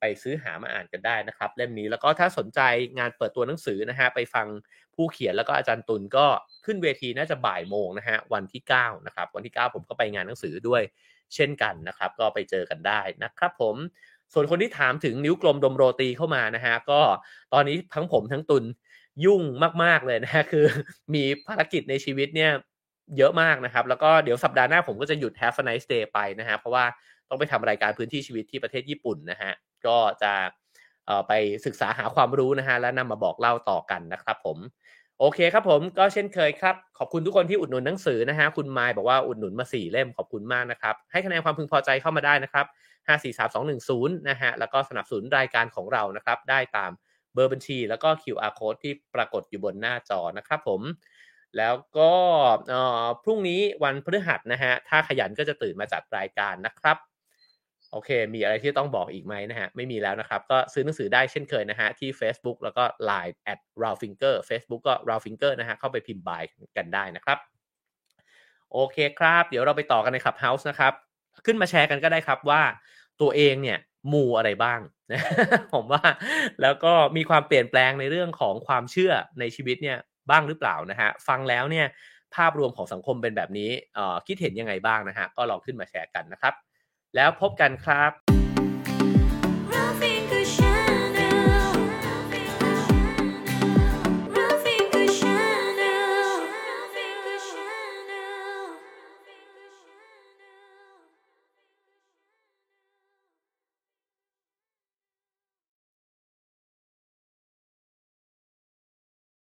ไปซื้อหามาอ่านกันได้นะครับ เล่มนี้แล้วก็ถ้าสนใจงานเปิดตัวหนังสือนะฮะไปฟังผู้เขียนแล้วก็อาจารย์ตุลก็ขึ้นเวทีน่าจะบ่ายโมงนะฮะวันที่9นะครับวันที่ 9 ผมก็ไปงานหนังสือด้วยเช่นกันนะครับ ก็ไปเจอกันได้นะครับผมส่วนคนที่ถามถึงนิ้วกลมดมโรตีเข้ามานะฮะก็ตอนนี้ทั้งผมทั้งตุนยุ่งมาก ๆเลยนะฮะคือมีภารกิจในชีวิตเนี่ยเยอะมากนะครับ แล้วก็เดี๋ยวสัปดาห์หน้าผมก็จะหยุด Have a nice day ไปนะฮะเพราะว่าต้องไปทำรายการพื้นที่ชีวิตที่ประเทศญี่ปุ่นนะฮะ ก็จะไปศึกษาหาความรู้นะฮะและนำมาบอกเล่าต่อกันนะครับผมโอเคครับผมก็เช่นเคยครับ ขอบคุณทุกคนที่อุดหนุนหนังสือนะฮะคุณไมล์บอกว่าอุดหนุนมา 4 เล่มขอบคุณมากนะครับ ให้คะแนนความพึงพอใจเข้ามาได้นะครับ543210นะฮะแล้วก็สนับสนุนรายการของเรานะครับได้ตามเบอร์บัญชี แล้วก็ QR code ที่ปรากฏอยู่บนหน้าจอนะครับผม แล้วก็พรุ่งนี้วันพฤหัสนะฮะถ้าขยันก็จะตื่นมาจัดรายการนะครับ โอเค มีอะไรที่ต้องบอกอีกไหมนะฮะ ไม่มีแล้วนะครับ ก็ซื้อหนังสือได้เช่นเคยนะฮะ ที่ Facebook แล้วก็ Line at r a l finger Facebook ก็ r a l finger นะฮะ เข้าไปพิมพ์บายกันได้นะครับ โอเคครับ เดี๋ยวเราไปต่อกันใน Clubhouse นะครับ ขึ้นมาแชร์กันก็ได้ครับว่าตัวเองเนี่ยมูอะไรบ้างนะผมว่าแล้วก็มีความเปลี่ยนแปลงในเรื่องของความเชื่อในชีวิตเนี่ยบ้างหรือเปล่านะฮะ ฟังแล้วเนี่ยภาพรวมของสังคมเป็นแบบนี้คิดเห็นยังไงบ้างนะฮะ ก็ลองขึ้นมาแชร์กันนะครับ แล้วพบกันครับ